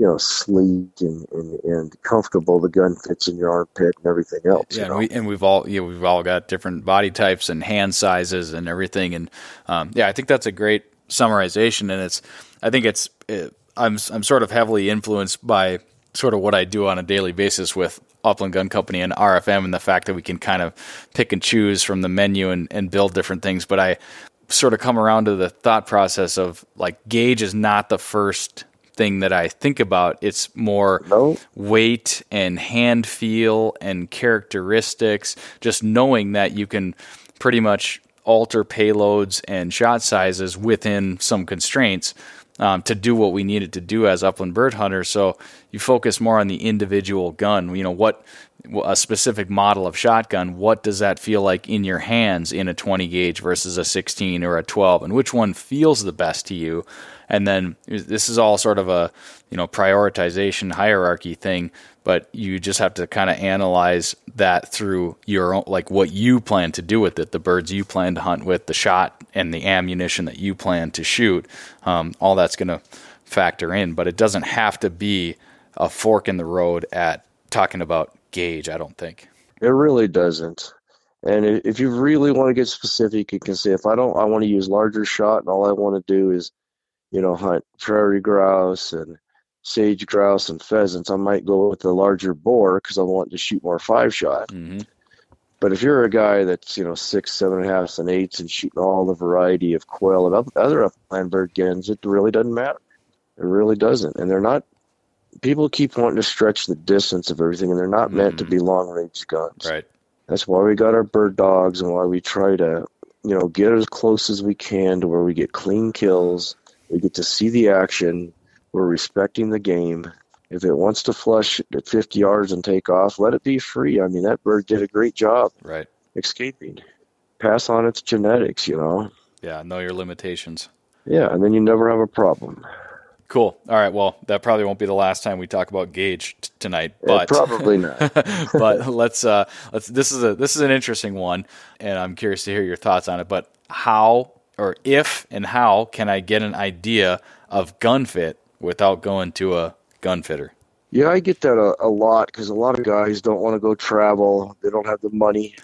you know, sleek and, and, and comfortable. The gun fits in your armpit and everything else. Yeah, and, we, and we've all yeah, we've all got different body types and hand sizes and everything. And um, yeah, I think that's a great summarization. And it's I think it's it, I'm I'm sort of heavily influenced by sort of what I do on a daily basis with Upland Gun Company and RFM, and the fact that we can kind of pick and choose from the menu and, and build different things. But I sort of come around to the thought process of like gauge is not the first thing that I think about. It's more no. weight and hand feel and characteristics, just knowing that you can pretty much alter payloads and shot sizes within some constraints um, to do what we needed to do as upland bird hunters. So you focus more on the individual gun. You know what a specific model of shotgun. What does that feel like in your hands in a 20 gauge versus a 16 or a 12, and which one feels the best to you? And then this is all sort of a you know prioritization hierarchy thing but you just have to kind of analyze that through your own like what you plan to do with it the birds you plan to hunt with the shot and the ammunition that you plan to shoot um, all that's going to factor in. But it doesn't have to be a fork in the road at talking about gauge i don't think. It really doesn't. And if you really want to get specific you can say if i don't i want to use larger shot and all i want to do is you know hunt prairie grouse and sage grouse and pheasants, I might go with the larger bore because I want to shoot more five shot. Mm-hmm. But if you're a guy that's you know six, seven and a half, and eights, and shooting all the variety of quail and other upland bird guns, it really doesn't matter. It really doesn't, and they're not. People keep wanting to stretch the distance of everything, and they're not mm-hmm. meant to mm-hmm. be long range guns. Right. That's why we got our bird dogs, and why we try to, you know, get as close as we can to where we get clean kills. We get to see the action we're respecting the game. If it wants to flush at 50 yards and take off, let it be free. I mean, that bird did a great job right. escaping. Pass on its genetics, you know. Yeah, know your limitations. Yeah, and then you never have a problem. Cool. All right. Well, that probably won't be the last time we talk about gauge t- tonight, but yeah, probably not. [laughs] but let's uh, let's. This is a this is an interesting one, and I'm curious to hear your thoughts on it. But how or if and how can I get an idea of gun fit without going to a gun fitter. Yeah, I get that a, a lot because a lot of guys don't want to go travel. They don't have the money.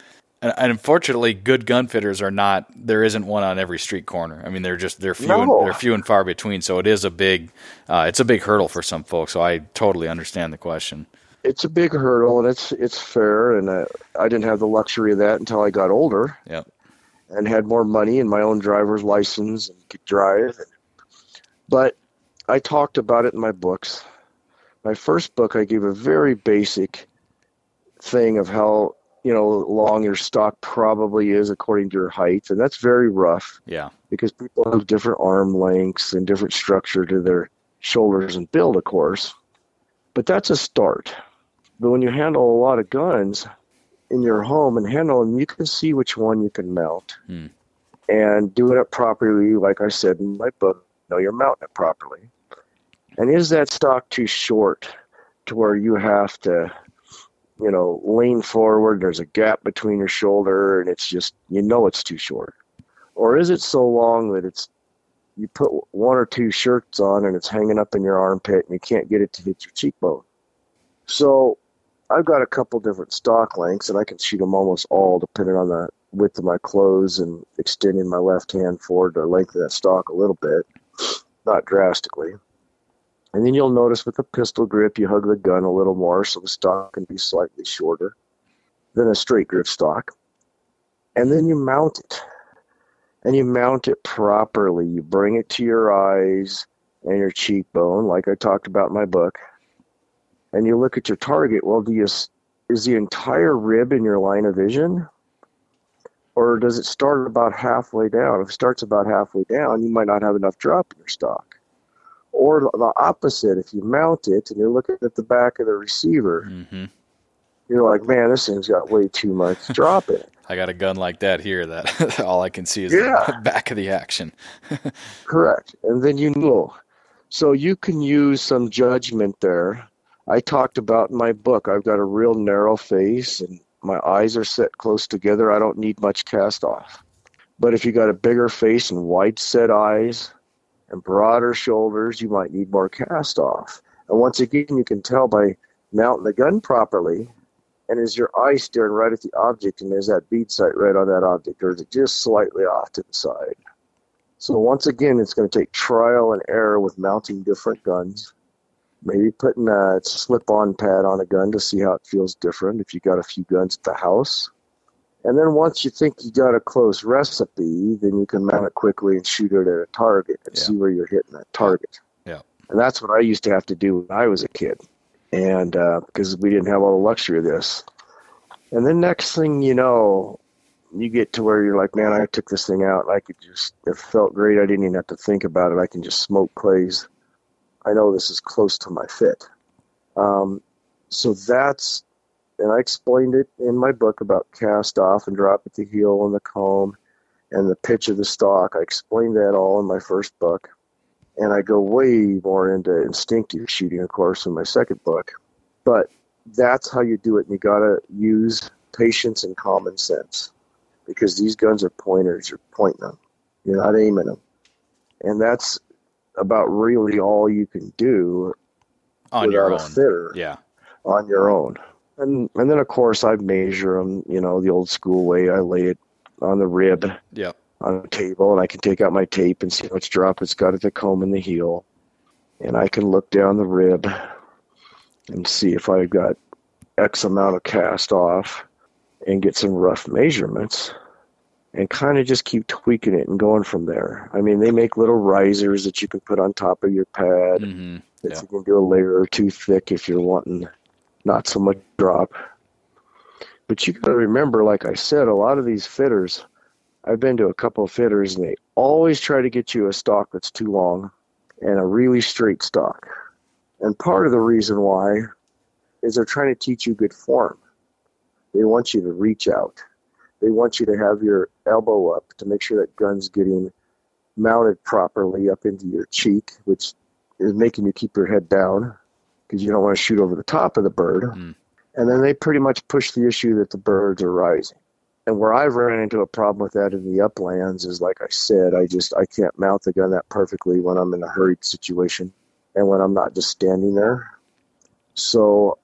And, and unfortunately, good gun fitters are not. There isn't one on every street corner. I mean, they're just they're few No. and, they're few and far between. So it is a big, uh, it's a big hurdle for some folks. So I totally understand the question. It's a big hurdle, and it's it's fair. And I, I didn't have the luxury of that until I got older Yep. And had more money and my own driver's license and could drive. But I talked about it in my books. My first book, I gave a very basic thing of how you know long your stock probably is according to your height, and that's very rough Yeah. because people have different arm lengths and different structure to their shoulders and build, of course. But that's a start. But when you handle a lot of guns in your home and handle them, you can see which one you can mount. Hmm. And doing it properly, like I said in my book, know you're mounting it properly. And is that stock too short to where you have to, you know, lean forward? There's a gap between your shoulder, and it's just, you know, it's too short or is it so long that it's you put one or two shirts on and it's hanging up in your armpit and you can't get it to hit your cheekbone so i've got a couple different stock lengths and i can shoot them almost all depending on the width of my clothes and extending my left hand forward to lengthen that stock a little bit not drastically. And then you'll notice with the pistol grip you hug the gun a little more so the stock can be slightly shorter than a straight grip stock. And then you mount it and you mount it properly. You bring it to your eyes and your cheekbone, like I talked about in my book, and you look at your target. Well, do you is the entire rib in your line of vision, or does it start about halfway down? If it starts about halfway down, you might not have enough drop in your stock. Or the opposite, if you mount it and you're looking at the back of the receiver, hmm you're like, man, this thing's got way too much [laughs] drop in it. I got a gun like that here. That [laughs] all I can see is Yeah. the [laughs] back of the action. Correct. And then you know. So you can use some judgment there. I talked about in my book, I've got a real narrow face and my eyes are set close together. I don't need much cast off. But if you got a bigger face and wide set eyes and broader shoulders, you might need more cast off. And once again, you can tell by mounting the gun properly. And is your eye staring right at the object and is that bead sight right on that object or is it just slightly off to the side? So once again, it's going to take trial and error with mounting different guns. Maybe putting a slip-on pad on a gun to see how it feels different if you got a few guns at the house. And then once you think you got a close recipe, then you can mount it quickly and shoot it at a target and Yeah. see where you're hitting that target. Yeah. And that's what I used to have to do when I was a kid, and uh, because we didn't have all the luxury of this. And then next thing you know, you get to where you're like, man, I took this thing out. I could just, it felt great. I didn't even have to think about it. I can just smoke clays. I know this is close to my fit. Um, so that's, and I explained it in my book about cast off and drop at the heel and the comb and the pitch of the stock. I explained that all in my first book. And I go way more into instinctive shooting, of course, in my second book. But that's how you do it. And you got to use patience and common sense because these guns are pointers. You're pointing them, you're not aiming them. And that's about really all you can do On your a own. fitter Yeah. on your own. And and then of course I measure them, you know, the old school way. I lay it on the rib Yep. on the table, and I can take out my tape and see how much drop it's got at the comb and the heel, and I can look down the rib and see if I've got X amount of cast off, and get some rough measurements, and kind of just keep tweaking it and going from there. I mean, they make little risers that you can put on top of your pad hmm that Yeah. you can do a layer or two thick if you're wanting not so much drop. But you got to remember, like I said, a lot of these fitters, I've been to a couple of fitters, and they always try to get you a stock that's too long and a really straight stock. And part of the reason why is they're trying to teach you good form. They want you to reach out. They want you to have your elbow up to make sure that gun's getting mounted properly up into your cheek, which is making you keep your head down because you don't want to shoot over the top of the bird. Mm. And then they pretty much push the issue that the birds are rising. And where I've run into a problem with that in the uplands is, like I said, I just I can't mount the gun that perfectly when I'm in a hurried situation and when I'm not just standing there. So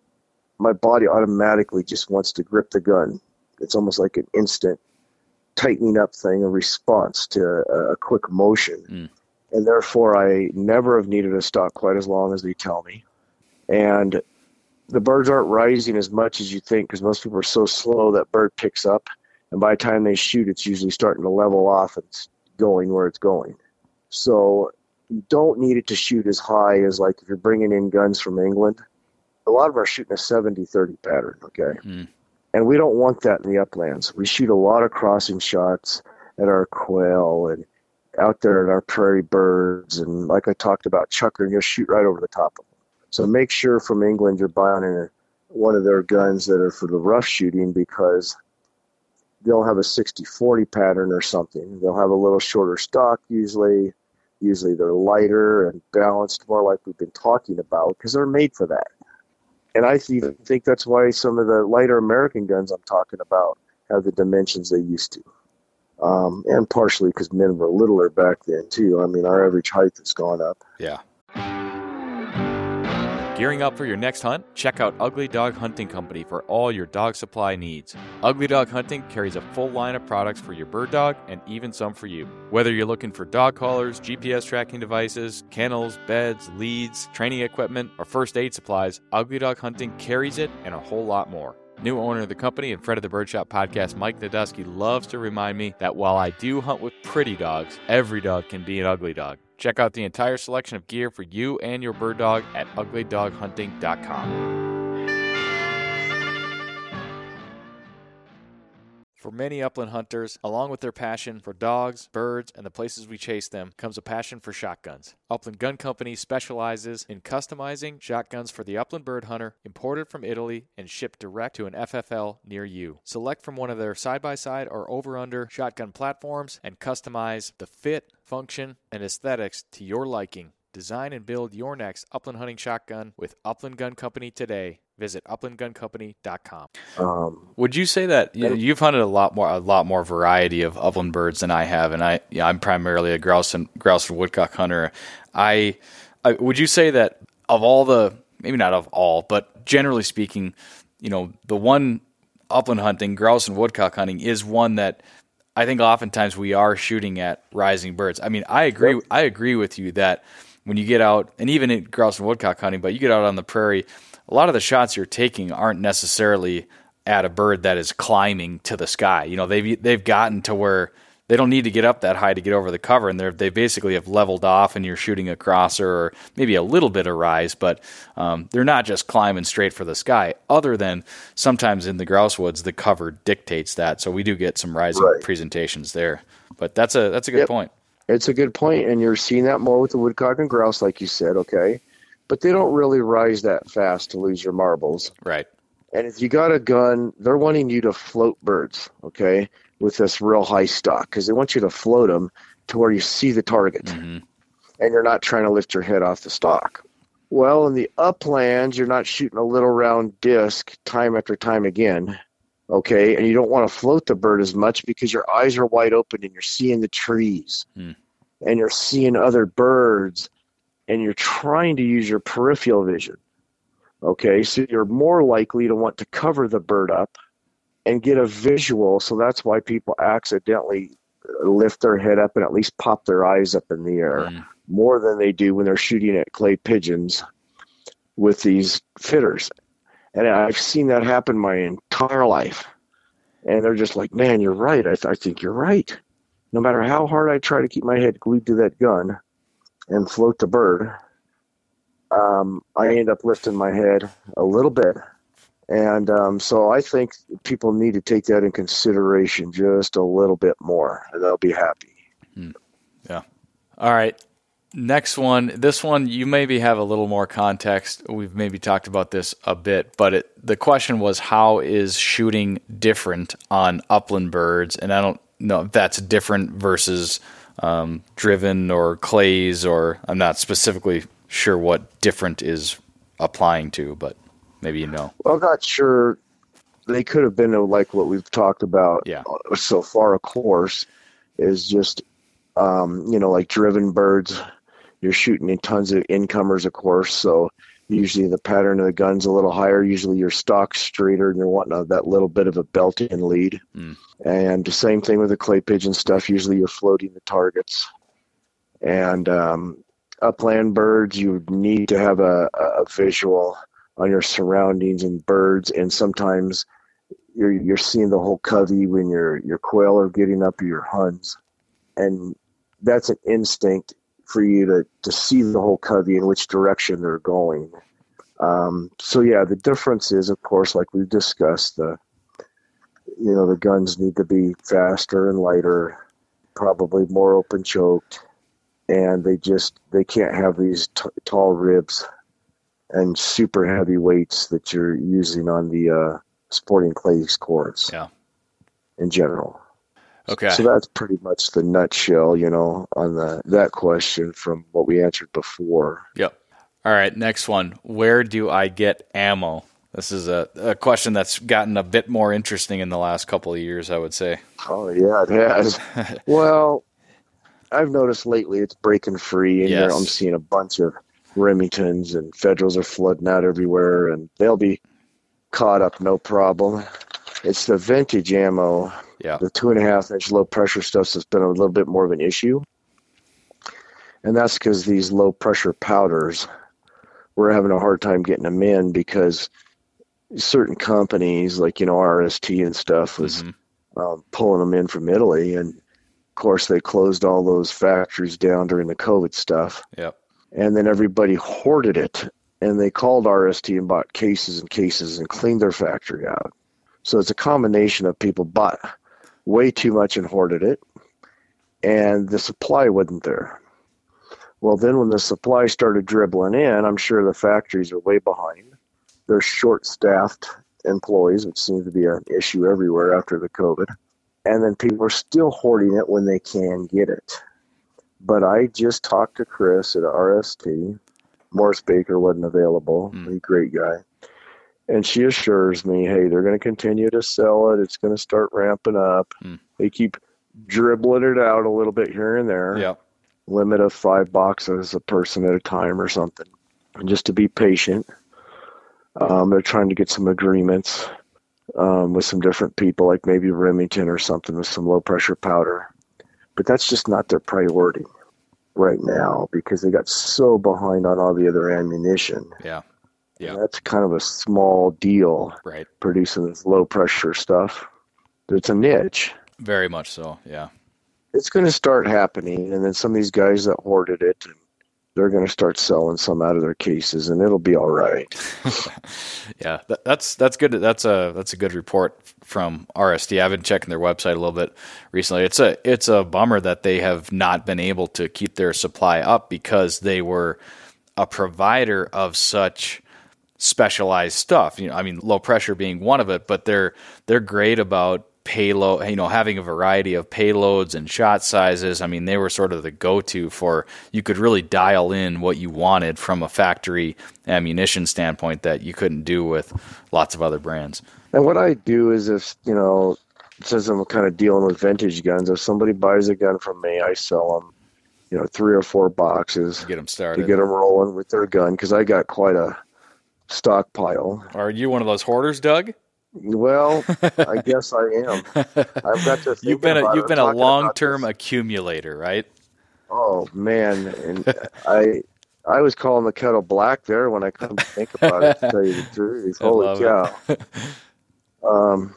my body automatically just wants to grip the gun it's almost like an instant tightening up thing, a response to a, a quick motion. Mm. And therefore, I never have needed a stock quite as long as they tell me. And the birds aren't rising as much as you think because most people are so slow that bird picks up. And by the time they shoot, it's usually starting to level off and it's going where it's going. So you don't need it to shoot as high as like if you're bringing in guns from England. A lot of them are shooting a 70 30 pattern, okay? Mm. And we don't want that in the uplands. We shoot a lot of crossing shots at our quail and out there at our prairie birds. And like I talked about, chukar, and you'll shoot right over the top of them. So make sure from England you're buying one of their guns that are for the rough shooting because they'll have a 60 40 pattern or something. They'll have a little shorter stock usually. Usually they're lighter and balanced more like we've been talking about because they're made for that. And I think that's why some of the lighter American guns I'm talking about have the dimensions they used to. Um, and partially because men were littler back then too. I mean, our average height has gone up. Yeah. Gearing up for your next hunt? Check out Ugly Dog Hunting Company for all your dog supply needs. Ugly Dog Hunting carries a full line of products for your bird dog and even some for you. Whether you're looking for dog collars, GPS tracking devices, kennels, beds, leads, training equipment, or first aid supplies, Ugly Dog Hunting carries it and a whole lot more. New owner of the company and Fred of the Birdshot podcast, Mike Nadusky, loves to remind me that while I do hunt with pretty dogs, every dog can be an ugly dog. Check out the entire selection of gear for you and your bird dog at uglydoghunting.com. For many upland hunters, along with their passion for dogs, birds, and the places we chase them, comes a passion for shotguns. Upland Gun Company specializes in customizing shotguns for the upland bird hunter, imported from Italy and shipped direct to an FFL near you. Select from one of their side by side or over under shotgun platforms and customize the fit, function, and aesthetics to your liking. Design and build your next upland hunting shotgun with Upland Gun Company today Visit uplandguncompany.com. Um, Would you say that you, you've hunted a lot more a lot more variety of upland birds than I have, and I yeah, I'm primarily a grouse and grouse and woodcock hunter. I, I would you say that of all the maybe not of all, but generally speaking, you know, the one upland hunting, grouse and woodcock hunting is one that I think oftentimes we are shooting at rising birds. I mean, I agree. Yep. I agree with you that when you get out, and even in grouse and woodcock hunting, but you get out on the prairie, a lot of the shots you're taking aren't necessarily at a bird that is climbing to the sky. You know, they've they've gotten to where they don't need to get up that high to get over the cover, and they they basically have leveled off, and you're shooting a crosser or maybe a little bit of rise, but um, they're not just climbing straight for the sky. Other than sometimes in the grouse woods, the cover dictates that, so we do get some rising right. presentations there. But that's a that's a good yep. point. It's a good point, and you're seeing that more with the woodcock and grouse, like you said. Okay, but they don't really rise that fast to lose your marbles. Right. And if you got a gun, they're wanting you to float birds, okay, with this real high stock because they want you to float them to where you see the target, mm-hmm. and you're not trying to lift your head off the stock. Well, in the uplands, you're not shooting a little round disc time after time again, okay, and you don't want to float the bird as much because your eyes are wide open and you're seeing the trees, mm. And you're seeing other birds and you're trying to use your peripheral vision. Okay, so you're more likely to want to cover the bird up and get a visual. So that's why people accidentally lift their head up and at least pop their eyes up in the air mm. more than they do when they're shooting at clay pigeons with these fitters. And I've seen that happen my entire life. And they're just like, man, you're right. I, th- I think you're right. No matter how hard I try to keep my head glued to that gun, and float the bird, um, I end up lifting my head a little bit. And um, so I think people need to take that in consideration just a little bit more, they'll be happy. Hmm. Yeah. All right. Next one. This one, you maybe have a little more context. We've maybe talked about this a bit, but it, the question was how is shooting different on upland birds? And I don't if that's different versus um, driven or clays, or I'm not specifically sure what different is applying to, but maybe you know. Well, I'm not sure. They could have been like what we've talked about yeah. so far. Of course, is just um, you know like driven birds. You're shooting in tons of incomers, of course. So Usually the pattern of the gun's a little higher. Usually your stock's straighter and you're wanting that little bit of a belt-in lead. Mm. And the same thing with the clay pigeon stuff. Usually you're floating the targets. And um, upland birds, you need to have a, a visual on your surroundings and birds. And sometimes you're you're seeing the whole covey when your your quail are getting up or your huns, and that's an instinct for you to to see the whole covey in which direction they're going. Um, so yeah, the difference is, of course, like we've discussed, the you know the guns need to be faster and lighter, probably more open choked, and they just they can't have these t- tall ribs and super heavy weights that you're using on the uh, sporting clays courts. Yeah. In general. Okay. So that's pretty much the nutshell, you know, on the that question from what we answered before. Yep. All right, next one. Where do I get ammo? This is a, a question that's gotten a bit more interesting in the last couple of years, I would say. Oh yeah, it has. [laughs] well, I've noticed lately it's breaking free, and yes. I'm seeing a bunch of Remingtons and Federals are flooding out everywhere, and they'll be caught up no problem. It's the vintage ammo. Yeah. The two and a half inch low pressure stuff has been a little bit more of an issue. And that's because these low pressure powders, we're having a hard time getting them in because certain companies like, you know, RST and stuff was mm-hmm. um, pulling them in from Italy. And of course, they closed all those factories down during the COVID stuff. Yep. And then everybody hoarded it and they called RST and bought cases and cases and cleaned their factory out. So it's a combination of people bought way too much and hoarded it, and the supply wasn't there. Well, then when the supply started dribbling in, I'm sure the factories are way behind. They're short staffed employees, which seems to be an issue everywhere after the COVID. And then people are still hoarding it when they can get it. But I just talked to Chris at RST, Morris Baker wasn't available. Mm. a great guy. And she assures me, hey, they're going to continue to sell it. It's going to start ramping up. Mm. They keep dribbling it out a little bit here and there. Yeah. Limit of five boxes a person at a time or something. And just to be patient. Um, they're trying to get some agreements um, with some different people, like maybe Remington or something with some low pressure powder. But that's just not their priority right now because they got so behind on all the other ammunition. Yeah. Yeah. And that's kind of a small deal. Right. Producing this low pressure stuff. It's a niche. Very much so. Yeah. It's going to start happening. And then some of these guys that hoarded it they're going to start selling some out of their cases, and it'll be all right. [laughs] [laughs] yeah, that, that's that's good. That's a that's a good report from RST. I've been checking their website a little bit recently. It's a it's a bummer that they have not been able to keep their supply up because they were a provider of such specialized stuff. You know, I mean, low pressure being one of it, but they're they're great about payload, you know, having a variety of payloads and shot sizes. I mean, they were sort of the go-to for you could really dial in what you wanted from a factory ammunition standpoint that you couldn't do with lots of other brands. And what I do is if, you know, since I'm kind of dealing with vintage guns, if somebody buys a gun from me, I sell them, you know, three or four boxes. To get them started. To get them rolling with their gun because I got quite a stockpile. Are you one of those hoarders, Doug? Well, [laughs] I guess I am. I've got to. you've been a, you've been a long term accumulator, right? Oh man, and I I was calling the kettle black there when I come to think about it. To tell you the [laughs] truth, holy cow! um,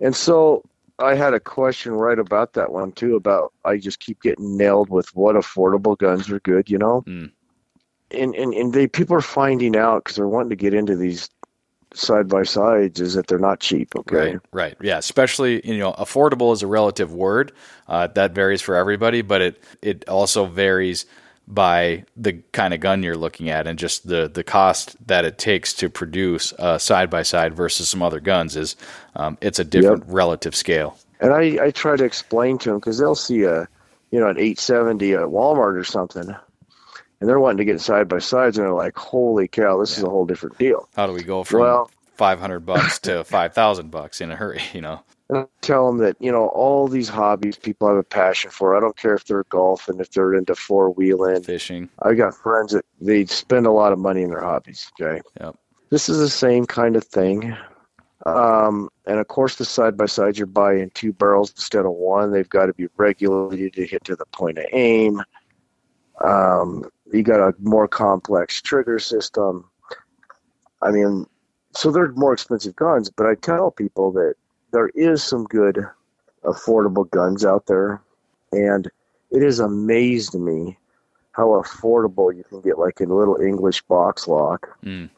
and so I had a question right about that one too. About I just keep getting nailed with what affordable guns are good, you know. Mm. And, and and they people are finding out because they're wanting to get into these side by sides is that they're not cheap. Okay. Right. Right. Yeah. Especially you know, affordable is a relative word. Uh, that varies for everybody, but it it also varies by the kind of gun you're looking at and just the the cost that it takes to produce a side by side versus some other guns is um, it's a different yep. relative scale. And I I try to explain to them because they'll see a you know an 870 at Walmart or something and they're wanting to get side by sides, and they're like, "Holy cow, this yeah. is a whole different deal." How do we go from well, five hundred bucks to [laughs] five thousand bucks in a hurry? [laughs] You know. And I tell them that, you know, all these hobbies people have a passion for. I don't care if they're golfing, if they're into four wheeling, fishing. I got friends that they spend a lot of money in their hobbies. Okay. Yep. This is the same kind of thing. Um, and of course, the side by sides you're buying two barrels instead of one. They've got to be regulated to hit to the point of aim. Um, you got a more complex trigger system. I mean, so they're more expensive guns, but I tell people that there is some good affordable guns out there, and it has amazed me how affordable you can get like a little English box lock Mm.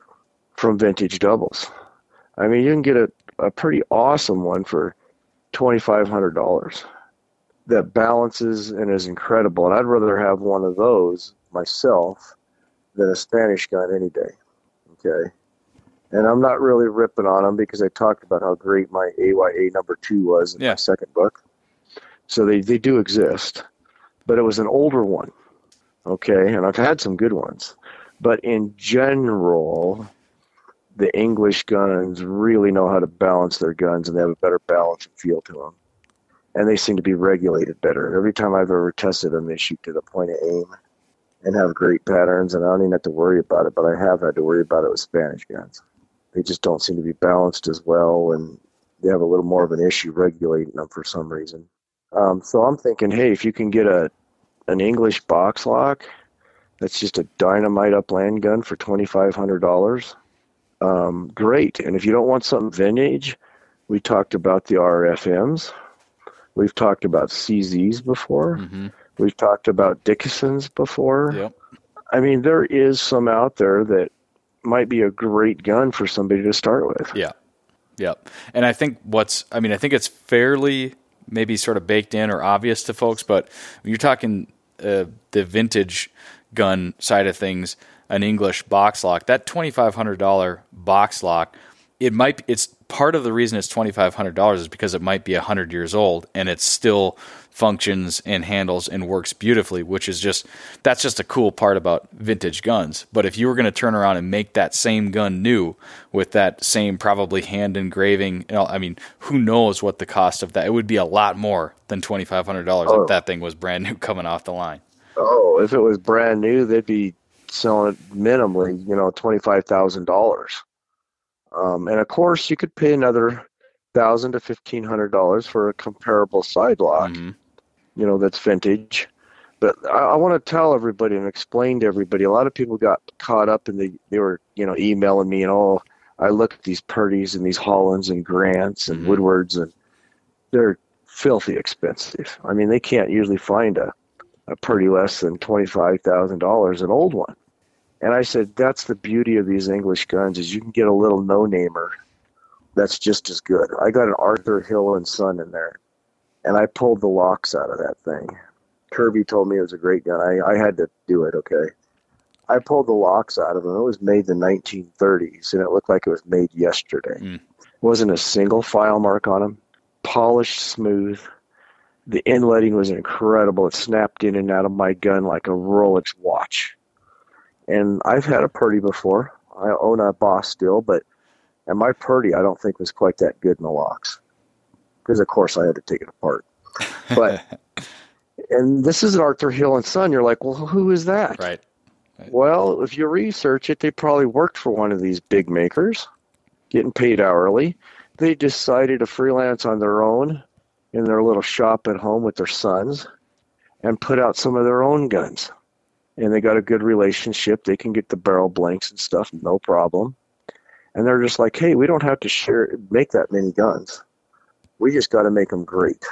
from Vintage Doubles. I mean, you can get a, a pretty awesome one for twenty five hundred dollars that balances and is incredible. And I'd rather have one of those myself than a Spanish gun any day. Okay. And I'm not really ripping on them because I talked about how great my AYA number two was in Yeah. my second book. So they, they do exist. But it was an older one. Okay. And I've had some good ones. But in general, the English guns really know how to balance their guns and they have a better balance and feel to them. And they seem to be regulated better. Every time I've ever tested them, they shoot to the point of aim and have great patterns. And I don't even have to worry about it, but I have had to worry about it with Spanish guns. They just don't seem to be balanced as well, and they have a little more of an issue regulating them for some reason. Um, so I'm thinking, hey, if you can get a an English box lock that's just a dynamite upland gun for twenty five hundred dollars, um, great. And if you don't want something vintage, we talked about the RFMs. We've talked about CZs before. hmm We've talked about Dickinsons before. Yep. I mean, there is some out there that might be a great gun for somebody to start with. Yeah. Yep. And I think what's, I mean, I think it's fairly maybe sort of baked in or obvious to folks, but when you're talking uh, the vintage gun side of things, an English box lock, that $2,500 box lock, it might, it's part of the reason it's $2,500 is because it might be 100 years old and it still functions and handles and works beautifully, which is just, that's just a cool part about vintage guns. But if you were going to turn around and make that same gun new with that same probably hand engraving, you know, I mean, who knows what the cost of that? It would be a lot more than $2,500 Oh. if that thing was brand new [laughs] coming off the line. Oh, if it was brand new, they'd be selling it minimally, you know, twenty five thousand dollars. Um, and of course, you could pay another thousand to fifteen hundred dollars for a comparable side lock. Mhm. you know, that's vintage. But I, I want to tell everybody and explain to everybody. A lot of people got caught up in the, they were, you know, emailing me and oh, I look at these Purdey's and these Hollands and Grants and Mhm. Woodwards and they're filthy expensive. I mean, they can't usually find a, a Purdey less than $25,000, an old one. And I said, that's the beauty of these English guns is you can get a little no-namer that's just as good. I got an Arthur Hill and Son in there and I pulled the locks out of that thing. Kirby told me it was a great gun. I, I had to do it, okay. I pulled the locks out of them. It was made in the 1930s, and it looked like it was made yesterday. Mm. Wasn't a single file mark on them. Polished smooth. The inletting was incredible. It snapped in and out of my gun like a Rolex watch. And I've had a Purdey before. I own a Boss still, but and my Purdey I don't think was quite that good in the locks because of course I had to take it apart. But [laughs] and this is an Arthur Hill and Son. You're like, well, who is that? right. Well, if you research it, they probably worked for one of these big makers, getting paid hourly. They decided to freelance on their own in their little shop at home with their sons and put out some of their own guns. And they got a good relationship. They can get the barrel blanks and stuff, no problem. And they're just like, hey, we don't have to share make that many guns. We just got to make them great.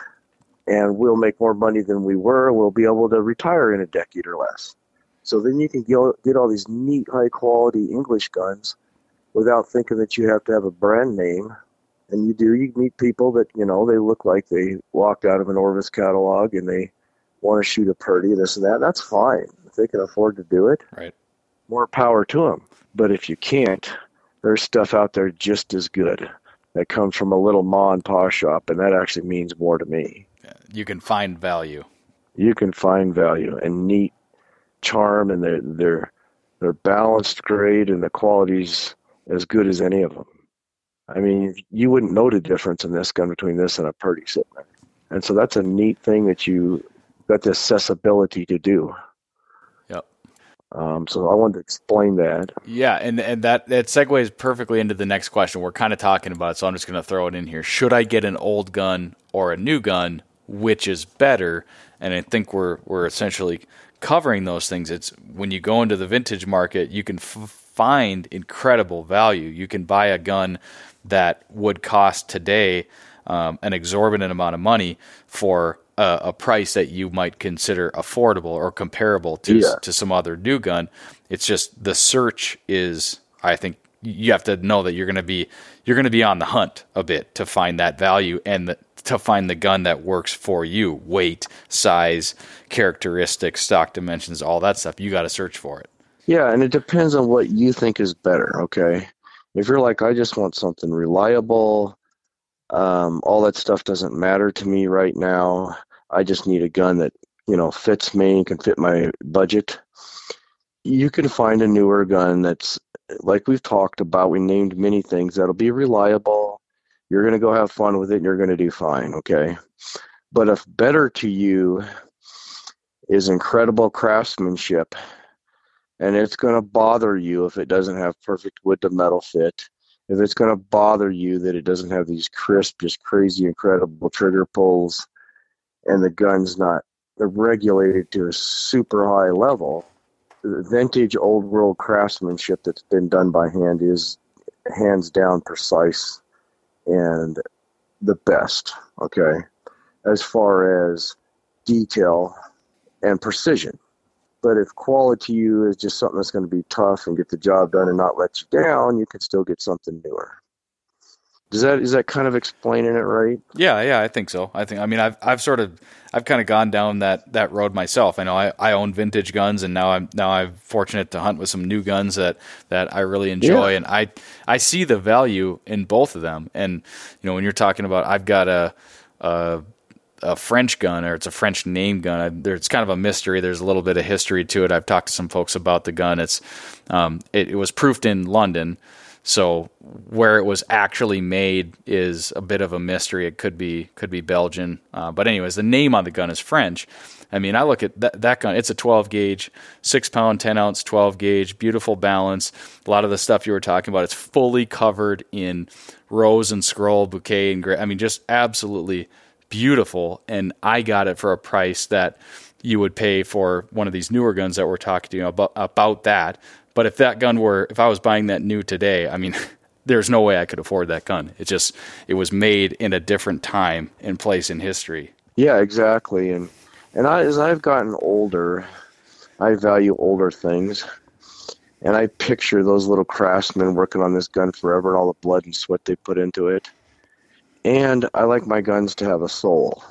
And we'll make more money than we were. We'll be able to retire in a decade or less. So then you can get, all these neat, high quality English guns without thinking that you have to have a brand name. And you do, you meet people that, you know, they look like they walked out of an Orvis catalog and they want to shoot a Purdey, this and that. That's fine. If they can afford to do it, Right. more power to them. But if you can't, there's stuff out there just as good that comes from a little ma and pa shop, and that actually means more to me. You can find value. You can find value and neat charm, and they're they're they're balanced great, and the quality's as good as any of them. I mean, you wouldn't know the difference in this gun between this and a Purdey sitting there. And so that's a neat thing that you got the accessibility to do. Um, so I wanted to explain that. Yeah, and and that that segues perfectly into the next question. We're kind of talking about it, so I'm just going to throw it in here. Should I get an old gun or a new gun? Which is better? And I think we're we're essentially covering those things. It's when you go into the vintage market, you can f- find incredible value. You can buy a gun that would cost today um, an exorbitant amount of money for a, a, price that you might consider affordable or comparable to yeah. to some other new gun. It's just the search is, I think, you have to know that you're going to be you're going to be on the hunt a bit to find that value and the, to find the gun that works for you weight size characteristics stock dimensions all that stuff you got to search for it yeah and it depends on what you think is better okay if you're like i just want something reliable um, all that stuff doesn't matter to me right now i just need a gun that you know fits me and can fit my budget. You can find a newer gun that's like we've talked about we named many things that'll be reliable. You're going to go have fun with it and you're going to do fine okay? But if better to you is incredible craftsmanship and it's going to bother you if it doesn't have perfect wood to metal fit if it's going to bother you that it doesn't have these crisp just crazy incredible trigger pulls and the gun's not regulated to a super high level the vintage old world craftsmanship that's been done by hand is hands down precise and the best okay as far as detail and precision but if quality you is just something that's going to be tough and get the job done and not let you down, you can still get something newer. Does that is that kind of explaining it right? Yeah, yeah, I think so. I think I mean I've I've sort of I've kind of gone down that that road myself. I know I, I own vintage guns and now I'm now I'm fortunate to hunt with some new guns that that I really enjoy yeah. and I I see the value in both of them. And you know when you're talking about I've got a a a French gun or it's a French name gun. I, there, it's kind of a mystery. There's a little bit of history to it. I've talked to some folks about the gun. It's um, it, it, was proofed in London, so where it was actually made is a bit of a mystery. It could be could be Belgian, uh, but anyways, the name on the gun is French. I mean, I look at that, that gun. It's a 12 gauge, six pound, 10 ounce, 12 gauge, beautiful balance. A lot of the stuff you were talking about, it's fully covered in rose and scroll, bouquet, and gray. I mean, just absolutely beautiful, and I got it for a price that you would pay for one of these newer guns that we're talking to you about about that. But if that gun were, if I was buying that new today, I mean, [laughs] there's no way I could afford that gun. It just, it was made in a different time and place in history. Yeah, exactly. And and I, as I've gotten older, I value older things. And I picture those little craftsmen working on this gun forever and all the blood and sweat they put into it. And I like my guns to have a soul.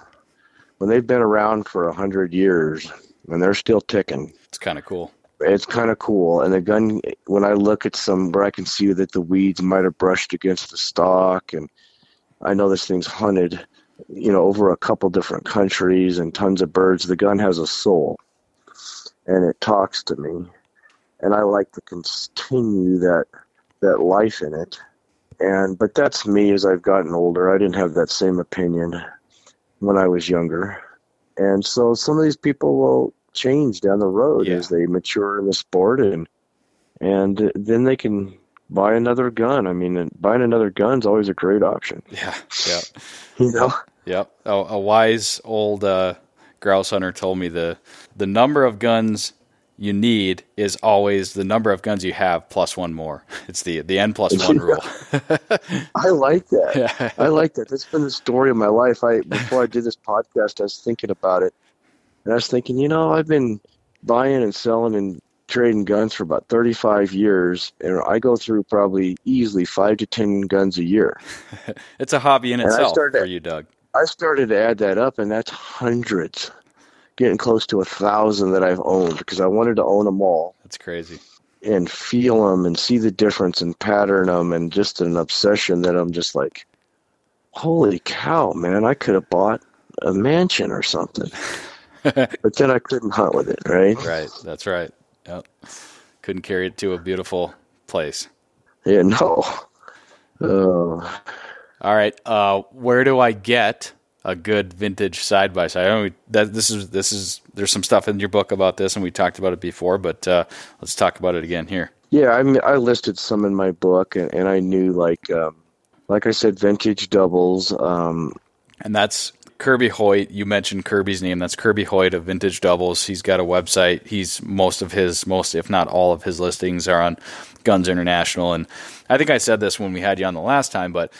When they've been around for a hundred years and they're still ticking, it's kind of cool. It's kind of cool. And the gun, when I look at some where I can see that the weeds might have brushed against the stock, and I know this thing's hunted, you know, over a couple different countries and tons of birds, the gun has a soul, and it talks to me, and I like to continue that that life in it and but that's me as I've gotten older. I didn't have that same opinion when I was younger, and so some of these people will change down the road yeah. as they mature in the sport, and and then they can buy another gun. I mean, buying another gun is always a great option. [laughs] Yeah, yeah, [laughs] you know. Yep, a, a wise old uh, grouse hunter told me the the number of guns you need is always the number of guns you have plus one more. [laughs] It's the the n plus one rule. I like that. Yeah. I like that. That's been the story of my life. I before I did this podcast, I was thinking about it, and I was thinking, you know, I've been buying and selling and trading guns for about 35 years, and I go through probably easily five to ten guns a year. [laughs] it's a hobby in and itself for you, Doug. I started to add that up, and that's hundreds getting close to a thousand that I've owned because I wanted to own them all. That's crazy. And feel them and see the difference and pattern them and just an obsession that I'm just like, holy cow, man! I could have bought a mansion or something, [laughs] [laughs] but then I couldn't hunt with it. Right. Right. That's right. Yep. Couldn't carry it to a beautiful place. Yeah. No. Oh. All right. Uh, where do I get a good vintage side by side? I know that this is this is there's some stuff in your book about this, and we talked about it before, but uh, let's talk about it again here. Yeah, I mean, I listed some in my book, and, and I knew like um, like I said, vintage doubles. Um, and that's Kirby Hoyt. You mentioned Kirby's name. That's Kirby Hoyt of Vintage Doubles. He's got a website. He's most of his, most if not all of his listings are on Guns International. And I think I said this when we had you on the last time, but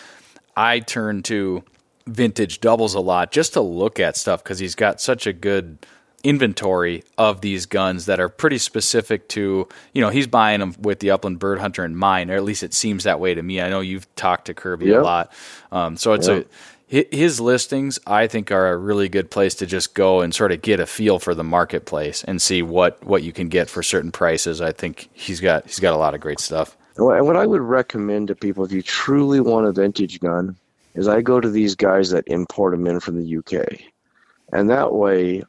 I turn to Vintage Doubles a lot just to look at stuff because he's got such a good inventory of these guns that are pretty specific to you know he's buying them with the upland bird hunter in mind or at least it seems that way to me i know you've talked to kirby yep. a lot um, so it's yep. a his listings i think are a really good place to just go and sort of get a feel for the marketplace and see what what you can get for certain prices. I think he's got he's got a lot of great stuff. And what i would recommend to people if you truly want a vintage gun is i go to these guys that import them in from the uk and that way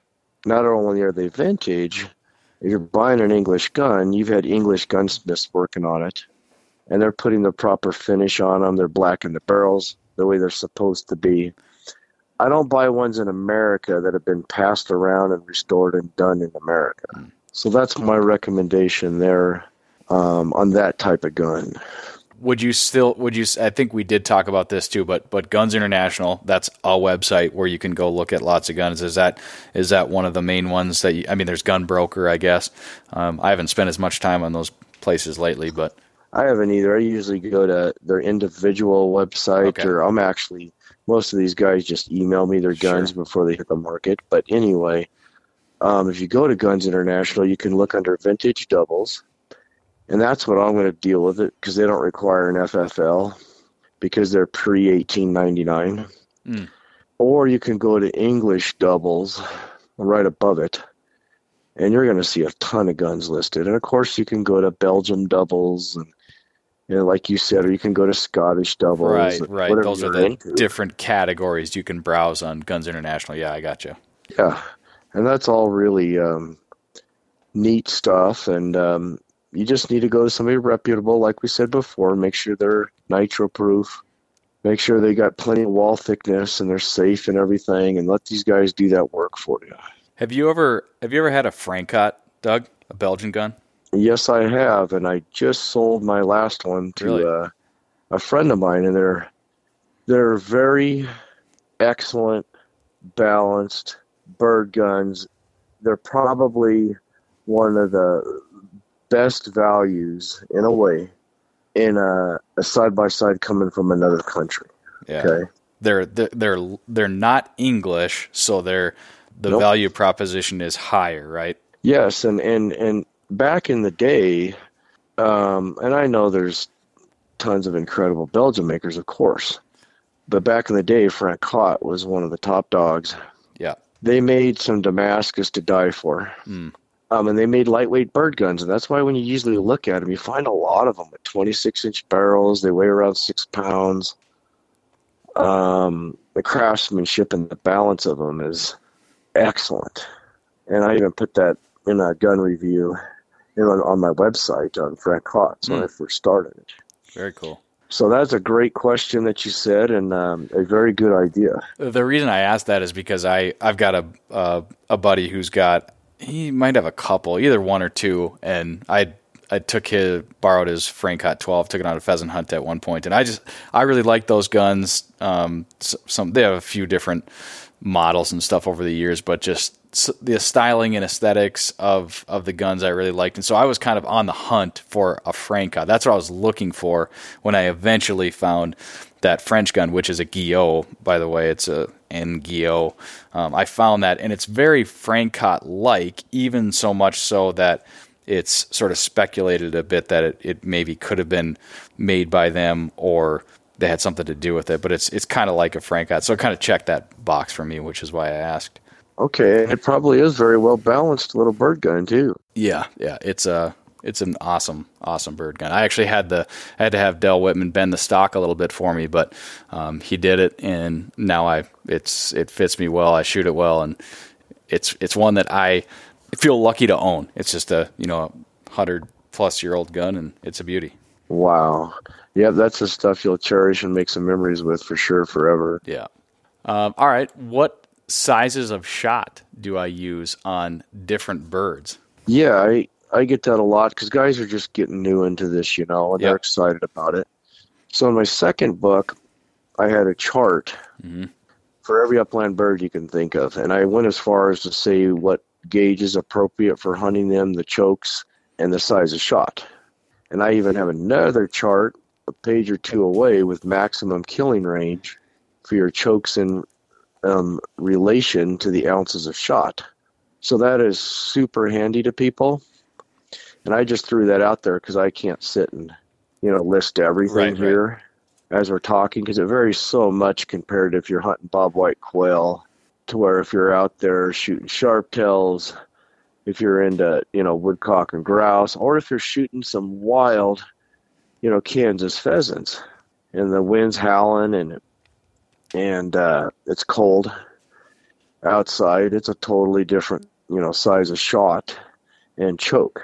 not only are they vintage if you're buying an english gun you've had english gunsmiths working on it and they're putting the proper finish on them they're blacking the barrels the way they're supposed to be. I don't buy ones in America that have been passed around and restored and done in America. Mm. So that's my recommendation there um, on that type of gun. Would you still? Would you? I think we did talk about this too, but but Guns International, that's a website where you can go look at lots of guns. Is that is that one of the main ones that? You, I mean, there's Gun Broker, I guess. Um, I haven't spent as much time on those places lately, but I haven't either. I usually go to their individual website, okay. or I'm actually most of these guys just email me their guns sure. before they hit the market. But anyway, um, if you go to Guns International, you can look under vintage doubles, and that's what I'm going to deal with it because they don't require an FFL because they're pre 1899. Mm. Or you can go to English doubles right above it and you're going to see a ton of guns listed. And of course, you can go to Belgium doubles and you know, like you said, or you can go to Scottish doubles. Right, right. Those are the into. different categories you can browse on Guns International. Yeah, I got you. Yeah, and that's all really um, neat stuff. And um, you just need to go to somebody reputable, like we said before. Make sure they're nitro proof. Make sure they got plenty of wall thickness and they're safe and everything. And let these guys do that work for you. Have you ever have you ever had a Francotte, Doug? A Belgian gun? Yes, I have, and I just sold my last one to really? uh, a friend of mine, and they're they're very excellent, balanced bird guns. They're probably one of the best values in a way in a, a side by side coming from another country. Yeah. Okay. They're they're they're not English, so they're the nope. value proposition is higher, right? Yes, and and and back in the day, um, and I know there's tons of incredible Belgian makers, of course, but back in the day, Francotte was one of the top dogs. Yeah, they made some Damascus to die for. Mm. Um, and they made lightweight bird guns, and that's why when you usually look at them, you find a lot of them with 26 inch barrels. They weigh around six pounds. Um, the craftsmanship and the balance of them is excellent. And I even put that in a gun review you know, on my website on Francotte mm. when I first started it. Very cool. So that's a great question that you said, and um, a very good idea. The reason I asked that is because I I've got a uh, a buddy who's got he might have a couple, either one or two, and I I took his borrowed his Francotte 12, took it on a pheasant hunt at one point, and I just I really like those guns. Um, some they have a few different models and stuff over the years, but just the styling and aesthetics of of the guns I really liked, and so I was kind of on the hunt for a Francotte. That's what I was looking for when I eventually found that French gun, which is a Guillot, by the way. It's a N Guillot. Um, I found that, and it's very Francotte like, even so much so that it's sort of speculated a bit that it, it maybe could have been made by them or they had something to do with it. But it's it's kind of like a Francotte, so it kind of checked that box for me, which is why I asked. Okay, it probably is very well balanced little bird gun too. Yeah, yeah, it's a it's an awesome awesome bird gun. I actually had the I had to have Dell Whitman bend the stock a little bit for me, but um, he did it, and now I it's it fits me well. I shoot it well, and it's it's one that I feel lucky to own. It's just a you know a hundred plus year old gun, and it's a beauty. Wow. Yep, that's the stuff you'll cherish and make some memories with for sure forever. Yeah. Um, all right. What sizes of shot do I use on different birds? Yeah, I I get that a lot because guys are just getting new into this, you know, and Yep. they're excited about it. So in my second book, I had a chart hmm for every upland bird you can think of, and I went as far as to say what gauge is appropriate for hunting them, the chokes, and the size of shot. And I even have another chart a page or two away with maximum killing range for your chokes in um, relation to the ounces of shot. So that is super handy to people. And I just threw that out there because I can't sit and you know list everything Right, right. here as we're talking because it varies so much compared to if you're hunting bobwhite quail to where if you're out there shooting sharp tails, if you're into you know woodcock and grouse, or if you're shooting some wild, you know Kansas pheasants, and the wind's howling and and uh, it's cold outside. It's a totally different you know size of shot and choke.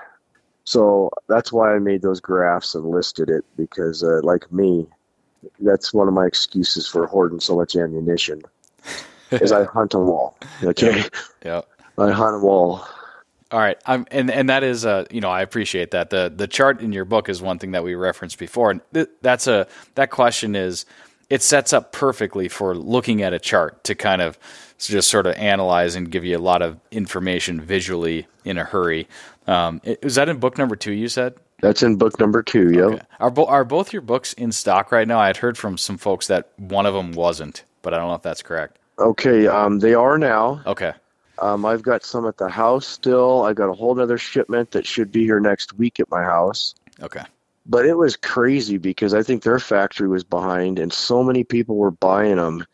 So that's why I made those graphs and listed it because, uh, like me, that's one of my excuses for hoarding so much ammunition. is I [laughs] hunt them all. Okay, Yeah. I hunt them all. All right, I'm, and and that is uh you know I appreciate that the the chart in your book is one thing that we referenced before, and th- that's a that question is it sets up perfectly for looking at a chart to kind of just sort of analyze and give you a lot of information visually in a hurry. Um, is that in book number two? You said. That's in book number two. Okay. Are bo- are both your books in stock right now? I had heard from some folks that one of them wasn't, but I don't know if that's correct. Okay. Um, they are now. Okay. Um, I've got some at the house still. I got a whole other shipment that should be here next week at my house. Okay. But it was crazy because I think their factory was behind, and so many people were buying them.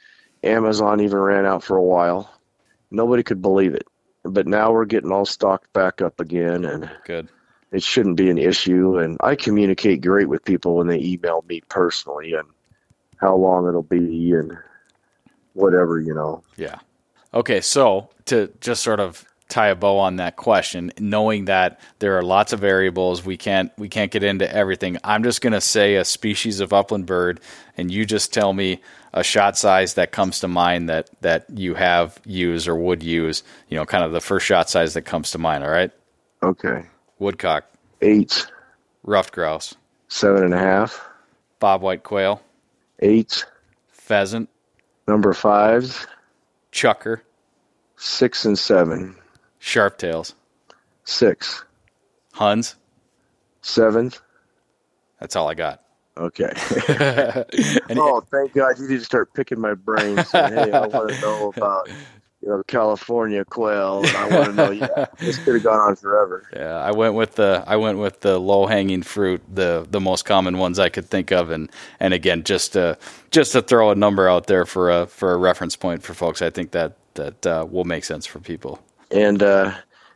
Amazon even ran out for a while. Nobody could believe it. But now we're getting all stocked back up again, and Good. it shouldn't be an issue. And I communicate great with people when they email me personally and how long it'll be and whatever, you know. Yeah. Okay, so to just sort of tie a bow on that question, knowing that there are lots of variables, we can't we can't get into everything. I'm just going to say a species of upland bird and you just tell me a shot size that comes to mind that that you have used or would use, you know, kind of the first shot size that comes to mind, all right? Okay. Woodcock, Eight, ruffed grouse, seven and a half, bobwhite quail, eight, pheasant, number fives, chukar, six and seven, sharptails, six, huns. seven. That's all I got. Okay. [laughs] [laughs] Oh, thank God you need to start picking my brain saying, hey, I want to know about, you know, California quail. I want to know, yeah, [laughs] this could have gone on forever. Yeah, I went with the I went with the low hanging fruit, the the most common ones I could think of, and and again, just to just to throw a number out there for a for a reference point for folks, I think that that uh, will make sense for people. And uh,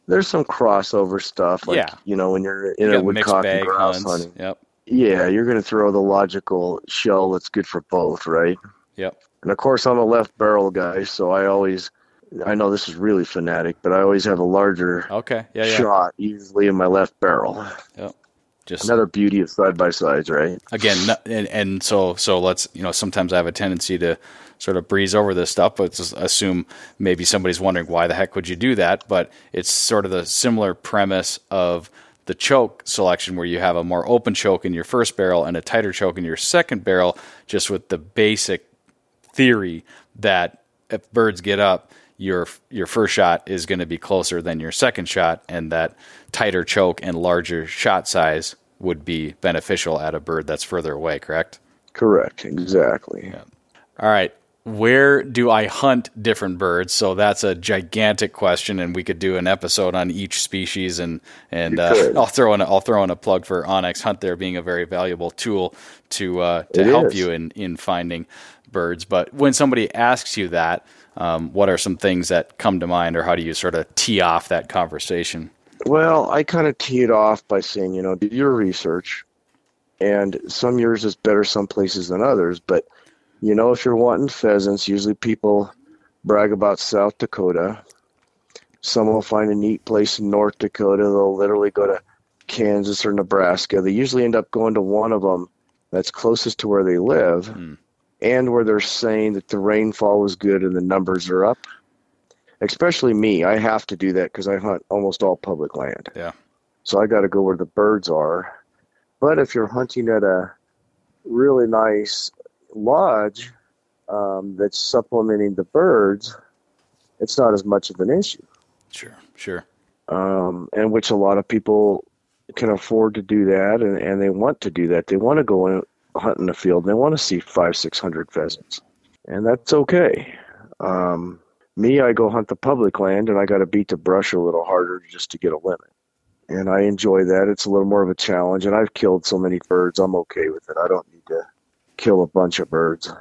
there's some crossover stuff, like, Yeah. you know, when you're in You a woodcock and grouse hunts. hunting. Yep, Yeah, you're going to throw the logical shell that's good for both, right? yep, And of course, I'm a left barrel guy, so I always, I know this is really fanatic, but I always have a larger okay, yeah, yeah. shot, usually in my left barrel. Yep. Just Another beauty of side by sides, right? again, and, and so so let's you know sometimes I have a tendency to sort of breeze over this stuff, but just assume maybe somebody's wondering why the heck would you do that? But it's sort of the similar premise of the choke selection where you have a more open choke in your first barrel and a tighter choke in your second barrel, just with the basic theory that if birds get up, your your first shot is going to be closer than your second shot, and that tighter choke and larger shot size would be beneficial at a bird that's further away. Correct. Correct, exactly. Yeah. All right. Where do I hunt different birds? So that's a gigantic question, and we could do an episode on each species. And and uh. [laughs] I'll throw in a, I'll throw in a plug for onX Hunt there being a very valuable tool to uh, to It help is. you in in finding birds. But when somebody asks you that, um, what are some things that come to mind, or how do you sort of tee off that conversation? Well, I kind of tee it off by saying, you know, do your research. And some years is better some places than others. But, you know, if you're wanting pheasants, usually people brag about South Dakota. Some will find a neat place in North Dakota. They'll literally go to Kansas or Nebraska. They usually end up going to one of them that's closest to where they live mm. And where they're saying that the rainfall was good and the numbers are up. Especially me, I have to do that because I hunt almost all public land. Yeah. So I got to go where the birds are. But if you're hunting at a really nice lodge um, that's supplementing the birds, it's not as much of an issue. Sure, sure. Um, and which a lot of people can afford to do that, and, and they want to do that. They want to go and hunt in the field. And they want to see five, six hundred pheasants, and that's okay. Um, me, I go hunt the public land, and I got to beat the brush a little harder just to get a limit. And I enjoy that. It's a little more of a challenge, and I've killed so many birds. I'm okay with it. I don't need to kill a bunch of birds,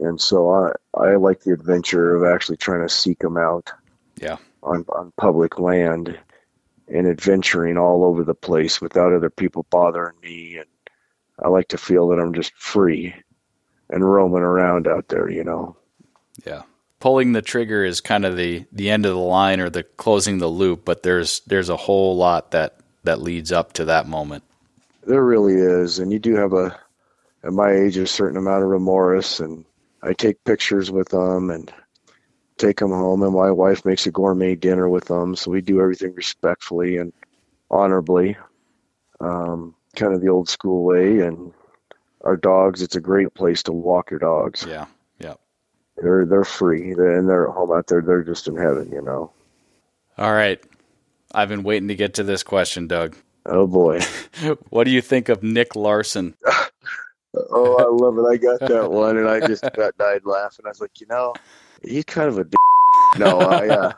and so I I like the adventure of actually trying to seek them out. Yeah. On on public land and adventuring all over the place without other people bothering me. And I like to feel that I'm just free and roaming around out there, you know. Yeah. Pulling the trigger is kind of the, the end of the line or the closing the loop, but there's there's a whole lot that, that leads up to that moment. There really is. And you do have a at my age a certain amount of remorse and I take pictures with them and take them home, and my wife makes a gourmet dinner with them. So we do everything respectfully and honorably, um, kind of the old school way. And our dogs, it's a great place to walk your dogs. Yeah, yeah. They're they're free, and they're at home out there. They're just in heaven, you know. All right, I've been waiting to get to this question, Doug. Oh boy, [laughs] what do you think of Nick Larson? [laughs] oh, I love it. I got that [laughs] one, and I just got died laughing. I was like, you know, he's kind of a d- no. I uh,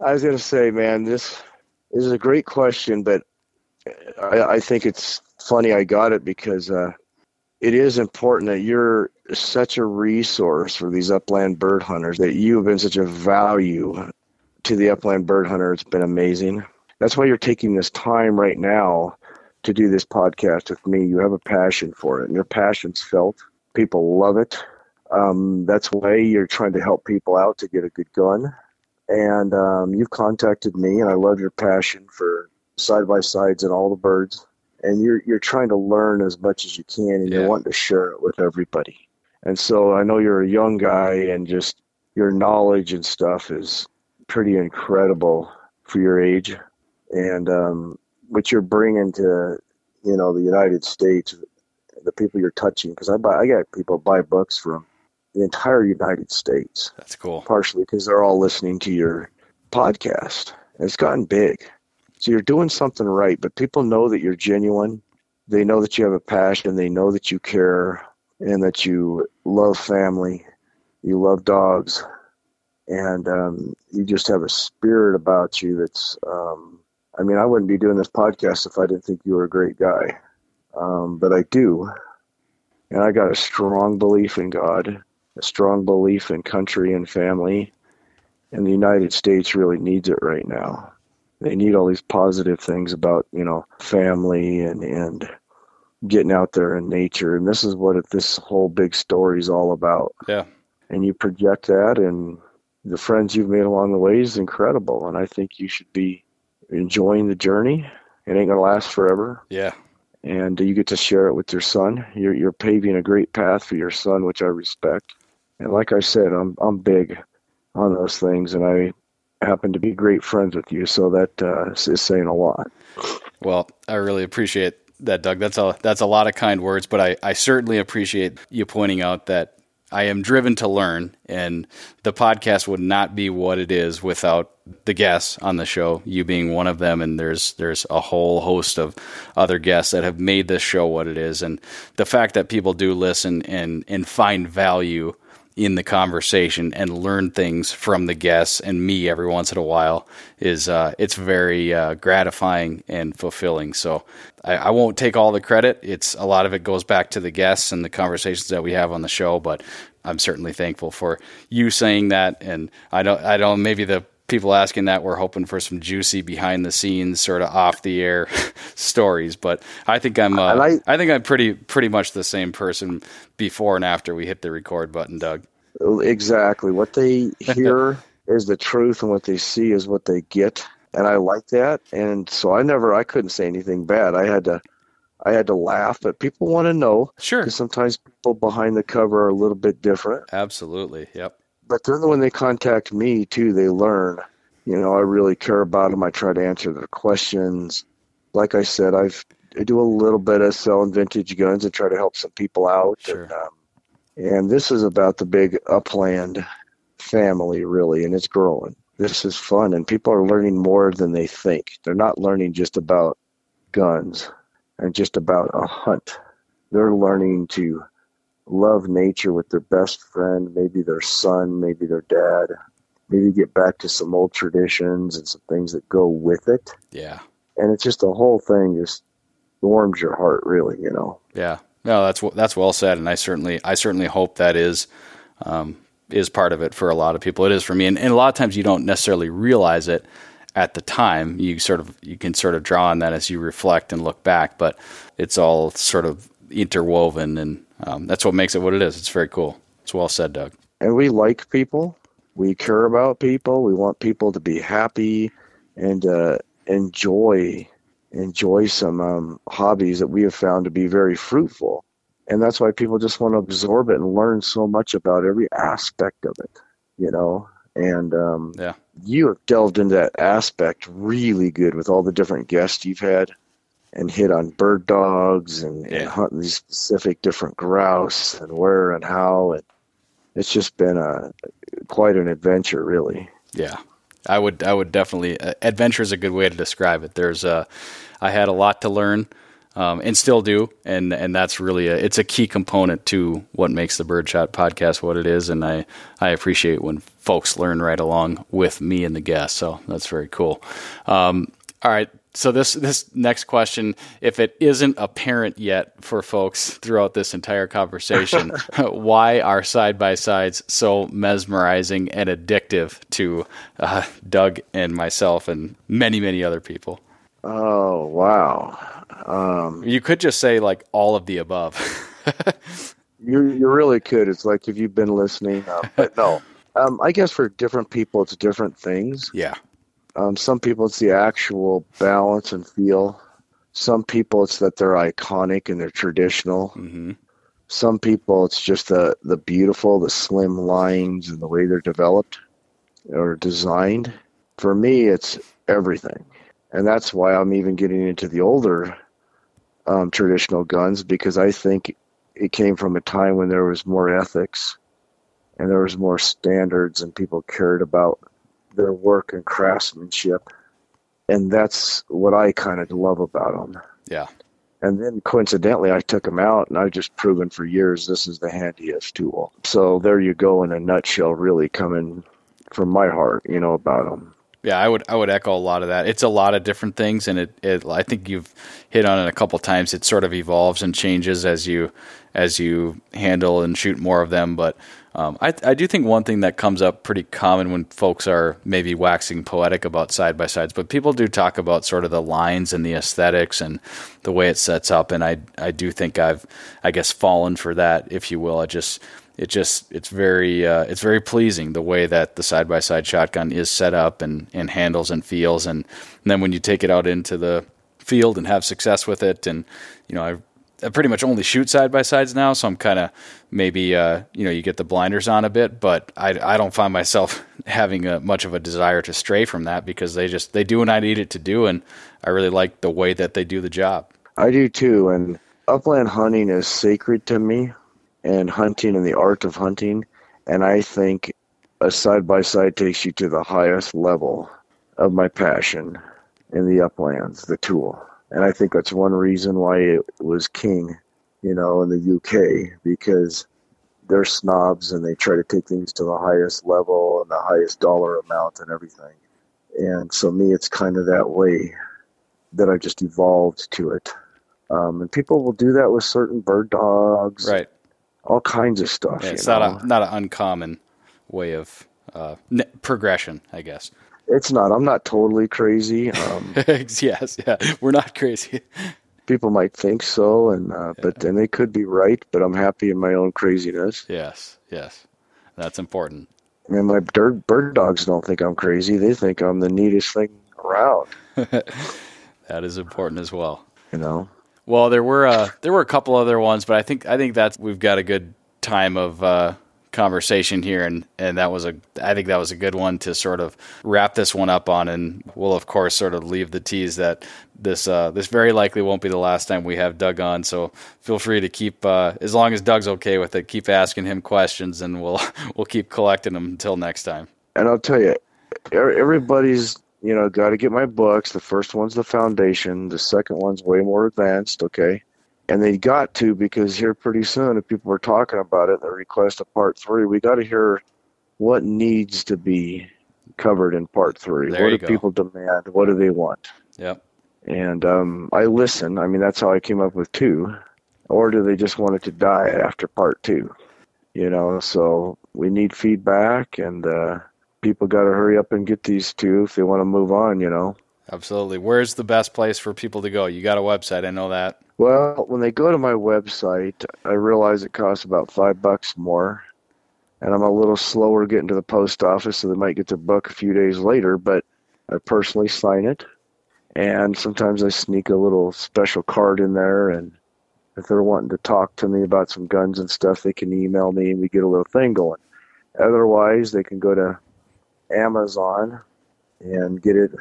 I was gonna say, man, this, this is a great question, but I, I think it's funny I got it because uh, it is important that you're such a resource for these upland bird hunters. That you have been such a value to the upland bird hunter. It's been amazing. That's why you're taking this time right now to do this podcast with me. You have a passion for it, and your passion's felt. People love it. Um, that's why you're trying to help people out to get a good gun. And um, you've contacted me, and I love your passion for side by sides and all the birds. And you're you're trying to learn as much as you can, and yeah. you want to share it with everybody. And so I know you're a young guy, and just your knowledge and stuff is pretty incredible for your age. And um, what you're bringing to you know the United States, the people you're touching, because I buy I got people buy books from the entire United States. That's cool. Partially because they're all listening to your podcast. It's gotten big. So you're doing something right, but people know that you're genuine. They know that you have a passion. They know that you care and that you love family. You love dogs. And um, you just have a spirit about you that's, um, I mean, I wouldn't be doing this podcast if I didn't think you were a great guy. Um, but I do. And I got a strong belief in God a strong belief in country and family. And the United States really needs it right now. They need all these positive things about, you know, family and, and getting out there in nature. And this is what this whole big story is all about. Yeah. And you project that, and the friends you've made along the way is incredible. And I think you should be enjoying the journey. It ain't going to last forever. Yeah and you get to share it with your son. You're you're paving a great path for your son, which I respect. And like I said, I'm I'm big on those things, and I happen to be great friends with you, so that uh, is saying a lot. Well, I really appreciate that, Doug. That's a that's a lot of kind words, but I, I certainly appreciate you pointing out that I am driven to learn, and the podcast would not be what it is without the guests on the show. You being one of them, and there's there's a whole host of other guests that have made this show what it is, and the fact that people do listen and and find value in the conversation and learn things from the guests and me every once in a while is uh, it's very uh, gratifying and fulfilling. So I, I, won't take all the credit. It's a lot of it goes back to the guests and the conversations that we have on the show. But I'm certainly thankful for you saying that. And I don't I don't maybe the people asking that we're hoping for some juicy behind the scenes sort of off the air [laughs] stories but i think i'm uh, I, I, think i'm pretty pretty much the same person before and after we hit the record button doug exactly what they [laughs] hear is the truth and what they see is what they get and i like that and so i never i couldn't say anything bad i had to I had to laugh, but people want to know. Sure. Because sometimes people behind the cover are a little bit different. Absolutely. Yep. But then when they contact me too, they learn. You know, I really care about them. I try to answer their questions. Like I said, I've I do a little bit of selling vintage guns and try to help some people out. Sure. And, um, and this is about the big upland family, really, and it's growing. This is fun, and people are learning more than they think. They're not learning just about guns and just about a hunt. They're learning to love nature with their best friend, maybe their son, maybe their dad, maybe get back to some old traditions and some things that go with it. Yeah. And it's just the whole thing just warms your heart, really, you know. Yeah. No, that's that's well said, and I certainly I certainly hope that is um, is part of it for a lot of people. It is for me, and, and a lot of times you don't necessarily realize it at the time. You sort of you can sort of draw on that as you reflect and look back, but it's all sort of interwoven, and um, that's what makes it what it is. It's very cool. It's well said, Doug. And we like people. We care about people. We want people to be happy and uh, enjoy enjoy some um, hobbies that we have found to be very fruitful. And that's why people just want to absorb it and learn so much about every aspect of it, you know. And um, yeah, you have delved into that aspect really good with all the different guests you've had and hit on bird dogs and, Yeah. and hunting these specific different grouse and where and how. And it's just been a quite an adventure, really. Yeah, I would. I would definitely. Uh, adventure is a good way to describe it. There's a. I had a lot to learn, um, and still do, and and that's really a. It's a key component to what makes the Birdshot podcast what it is, and I I appreciate when folks learn right along with me and the guests. So that's very cool. Um, all right. So this this next question, if it isn't apparent yet for folks throughout this entire conversation, [laughs] why are side by sides so mesmerizing and addictive to uh, Doug and myself and many many other people? Oh wow! Um, You could just say like all of the above. [laughs] you you really could. It's like if you've been listening, um, but no. [laughs] Um, I guess for different people, it's different things. yeah, Um, some people, it's the actual balance and feel. Some people, it's that they're iconic and they're traditional. hmm Some people, it's just the the beautiful, the slim lines and the way they're developed or designed. For me, it's everything, and that's why I'm even getting into the older um, traditional guns because I think it came from a time when there was more ethics and there was more standards and people cared about their work and craftsmanship, and that's what I kind of love about them. yeah, And then coincidentally, I took them out, and I've just proven for years this is the handiest tool. So there you go in a nutshell, really coming from my heart, you know, about them. Yeah, I would I would echo a lot of that. It's a lot of different things, and it, it I think you've hit on it a couple times. It sort of evolves and changes as you as you handle and shoot more of them. But um, I I do think one thing that comes up pretty common when folks are maybe waxing poetic about side by sides, but people do talk about sort of the lines and the aesthetics and the way it sets up. And I I do think I've I guess fallen for that, if you will. I just it just it's very uh, it's very pleasing the way that the side by side shotgun is set up and, and handles and feels and, and then when you take it out into the field and have success with it and you know I, I pretty much only shoot side by sides now so I'm kind of maybe uh, you know you get the blinders on a bit but I, I don't find myself [laughs] having a, much of a desire to stray from that because they just they do what I need it to do and I really like the way that they do the job I do too, and upland hunting is sacred to me, and hunting and the art of hunting. And I think a side by side takes you to the highest level of my passion in the uplands, the tool. And I think that's one reason why it was king, you know, in the UK, because they're snobs and they try to take things to the highest level and the highest dollar amount and everything. And so me, it's kind of that way that I just evolved to it. Um, and people will do that with certain bird dogs, right all kinds of stuff. yeah, you it's know? not a not an uncommon way of uh, progression I guess It's not. I'm not totally crazy. Um, [laughs] yes, yeah, we're not crazy. people might think so, and uh, but then they could be right. But I'm happy in my own craziness. Yes, yes, that's important. And my bird bird dogs don't think I'm crazy. They think I'm the neatest thing around. [laughs] That is important as well. You know. Well, there were uh, there were a couple other ones, but I think I think that we've got a good time of uh, conversation here, and and that was a I think that was a good one to sort of wrap this one up on, and we'll of course sort of leave the tease that this uh, this very likely won't be the last time we have Doug on. So feel free to keep uh, as long as Doug's okay with it, keep asking him questions, and we'll [laughs] we'll keep collecting them until next time. And I'll tell you, everybody's you know got to get my books. The first one's the foundation. The second one's way more advanced. Okay and they got to because here pretty soon, if people are talking about it, they request a part three. We got to hear what needs to be covered in part three. There what do go. people demand? What do they want? Yep. And um, I listen. I mean, that's how I came up with two. Or do they just want it to die after part two? You know, so we need feedback, and uh, people got to hurry up and get these two if they want to move on. You know. Absolutely. Where's the best place for people to go? You got a website, I know that. Well, when they go to my website, I realize it costs about five bucks more, and I'm a little slower getting to the post office, so they might get their book a few days later. But I personally sign it, and sometimes I sneak a little special card in there. And if they're wanting to talk to me about some guns and stuff, they can email me, and we get a little thing going. Otherwise, they can go to Amazon and get it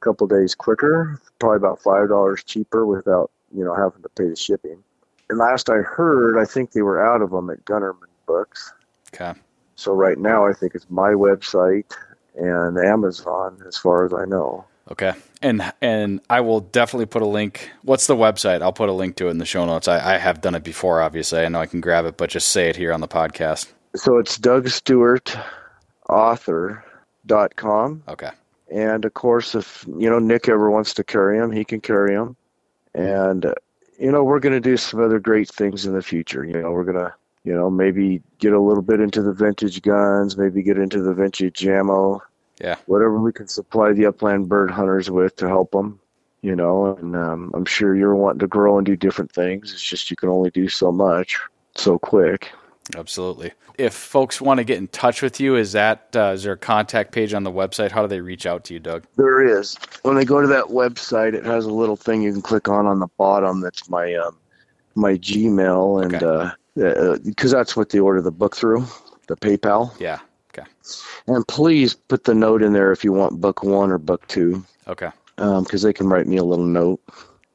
couple days quicker, probably about five dollars cheaper without you know having to pay the shipping. And last I heard, I think they were out of them at Gunnerman Books. Okay. So right now, I think it's my website and Amazon, as far as I know. Okay. And and I will definitely put a link. What's the website? I'll put a link to it in the show notes. I, I have done it before, obviously. I know I can grab it, but just say it here on the podcast. So it's Doug Stewart, author.com. Okay. And of course, if you know Nick ever wants to carry him, he can carry him. And uh, you know, we're going to do some other great things in the future. You know, we're going to, you know, maybe get a little bit into the vintage guns, maybe get into the vintage ammo. Yeah. Whatever we can supply the upland bird hunters with to help them. You know, and um, I'm sure you're wanting to grow and do different things. It's just you can only do so much so quick. Absolutely. If folks want to get in touch with you, is that uh, is there a contact page on the website? How do they reach out to you, Doug? There is. When they go to that website, it has a little thing you can click on on the bottom. That's my um, my Gmail, and because uh, uh, that's what they order the book through, the PayPal. Yeah. Okay. And please put the note in there if you want book one or book two. Okay. Because um, they can write me a little note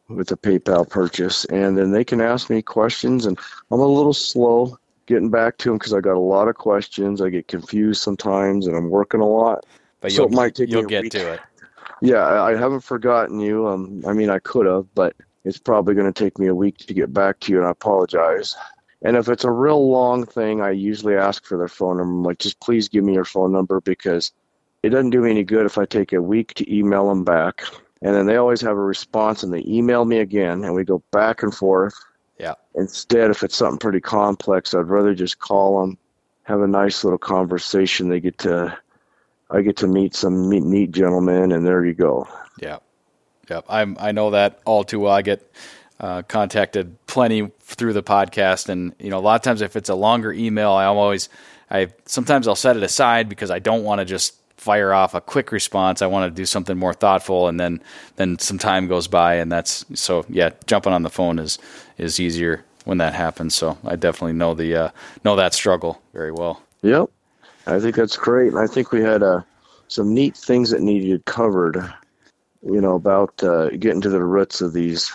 with the PayPal purchase, and then they can ask me questions. And I'm a little slow getting back to them because I got a lot of questions. I get confused sometimes, and I'm working a lot. But so you'll, it might take you'll get week. to it. Yeah, I I haven't forgotten you. Um, I mean, I could have, but it's probably going to take me a week to get back to you, and I apologize. And if it's a real long thing, I usually ask for their phone number. I'm like, just please give me your phone number because it doesn't do me any good if I take a week to email them back. And then they always have a response and they email me again, and we go back and forth. Yeah. Instead, if it's something pretty complex, I'd rather just call them, have a nice little conversation. They get to, I get to meet some neat, neat gentlemen, and there you go. Yeah. Yep. I'm, I know that all too well. I get uh, contacted plenty through the podcast. And, you know, a lot of times if it's a longer email, I always, I sometimes I'll set it aside because I don't want to just fire off a quick response. I want to do something more thoughtful. And then, then some time goes by and that's, so yeah, jumping on the phone is, is easier when that happens. So I definitely know the, uh, know that struggle very well. Yep. I think that's great. I think we had uh, some neat things that needed covered, you know, about uh, getting to the roots of these,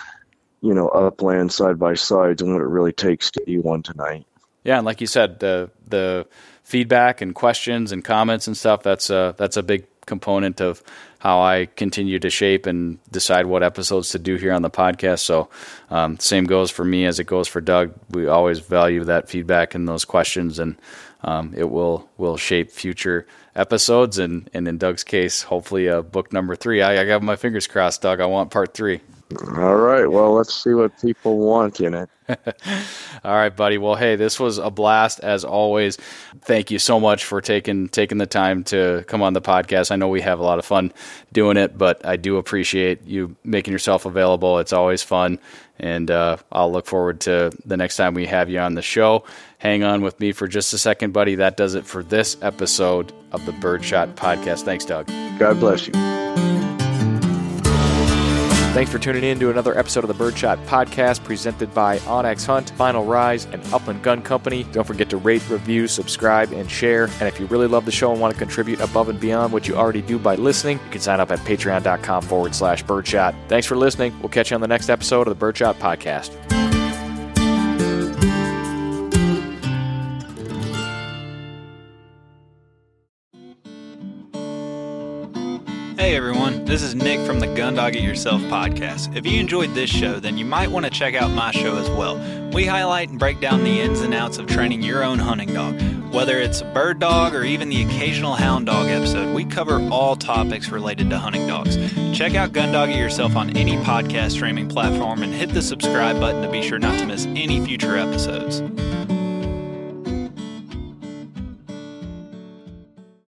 you know, upland side by sides and what it really takes to be one tonight. Yeah, and like you said, the the feedback and questions and comments and stuff that's a that's a big component of how I continue to shape and decide what episodes to do here on the podcast. So, um, same goes for me as it goes for Doug. We always value that feedback and those questions, and um, it will will shape future episodes. And, and in Doug's case, hopefully, uh, book number three. I, I got my fingers crossed, Doug. I want part three. All right. Well, let's see what people want in it. [laughs] All right, buddy. Well, hey, this was a blast as always. Thank you so much for taking taking the time to come on the podcast. I know we have a lot of fun doing it, but I do appreciate you making yourself available. It's always fun, and uh, I'll look forward to the next time we have you on the show. Hang on with me for just a second, buddy. That does it for this episode of the Birdshot Podcast. Thanks, Doug. God bless you. Thanks for tuning in to another episode of the Birdshot Podcast presented by onX Hunt, Final Rise, and Upland Gun Company. Don't forget to rate, review, subscribe, and share. And if you really love the show and want to contribute above and beyond what you already do by listening, you can sign up at patreon.com forward slash birdshot. Thanks for listening. We'll catch you on the next episode of the Birdshot Podcast. Hey everyone, this is Nick from the Gun Dog It Yourself podcast. If you enjoyed this show, then you might want to check out my show as well. We highlight and break down the ins and outs of training your own hunting dog. Whether it's a bird dog or even the occasional hound dog episode, we cover all topics related to hunting dogs. Check out Gun Dog It Yourself on any podcast streaming platform and hit the subscribe button to be sure not to miss any future episodes.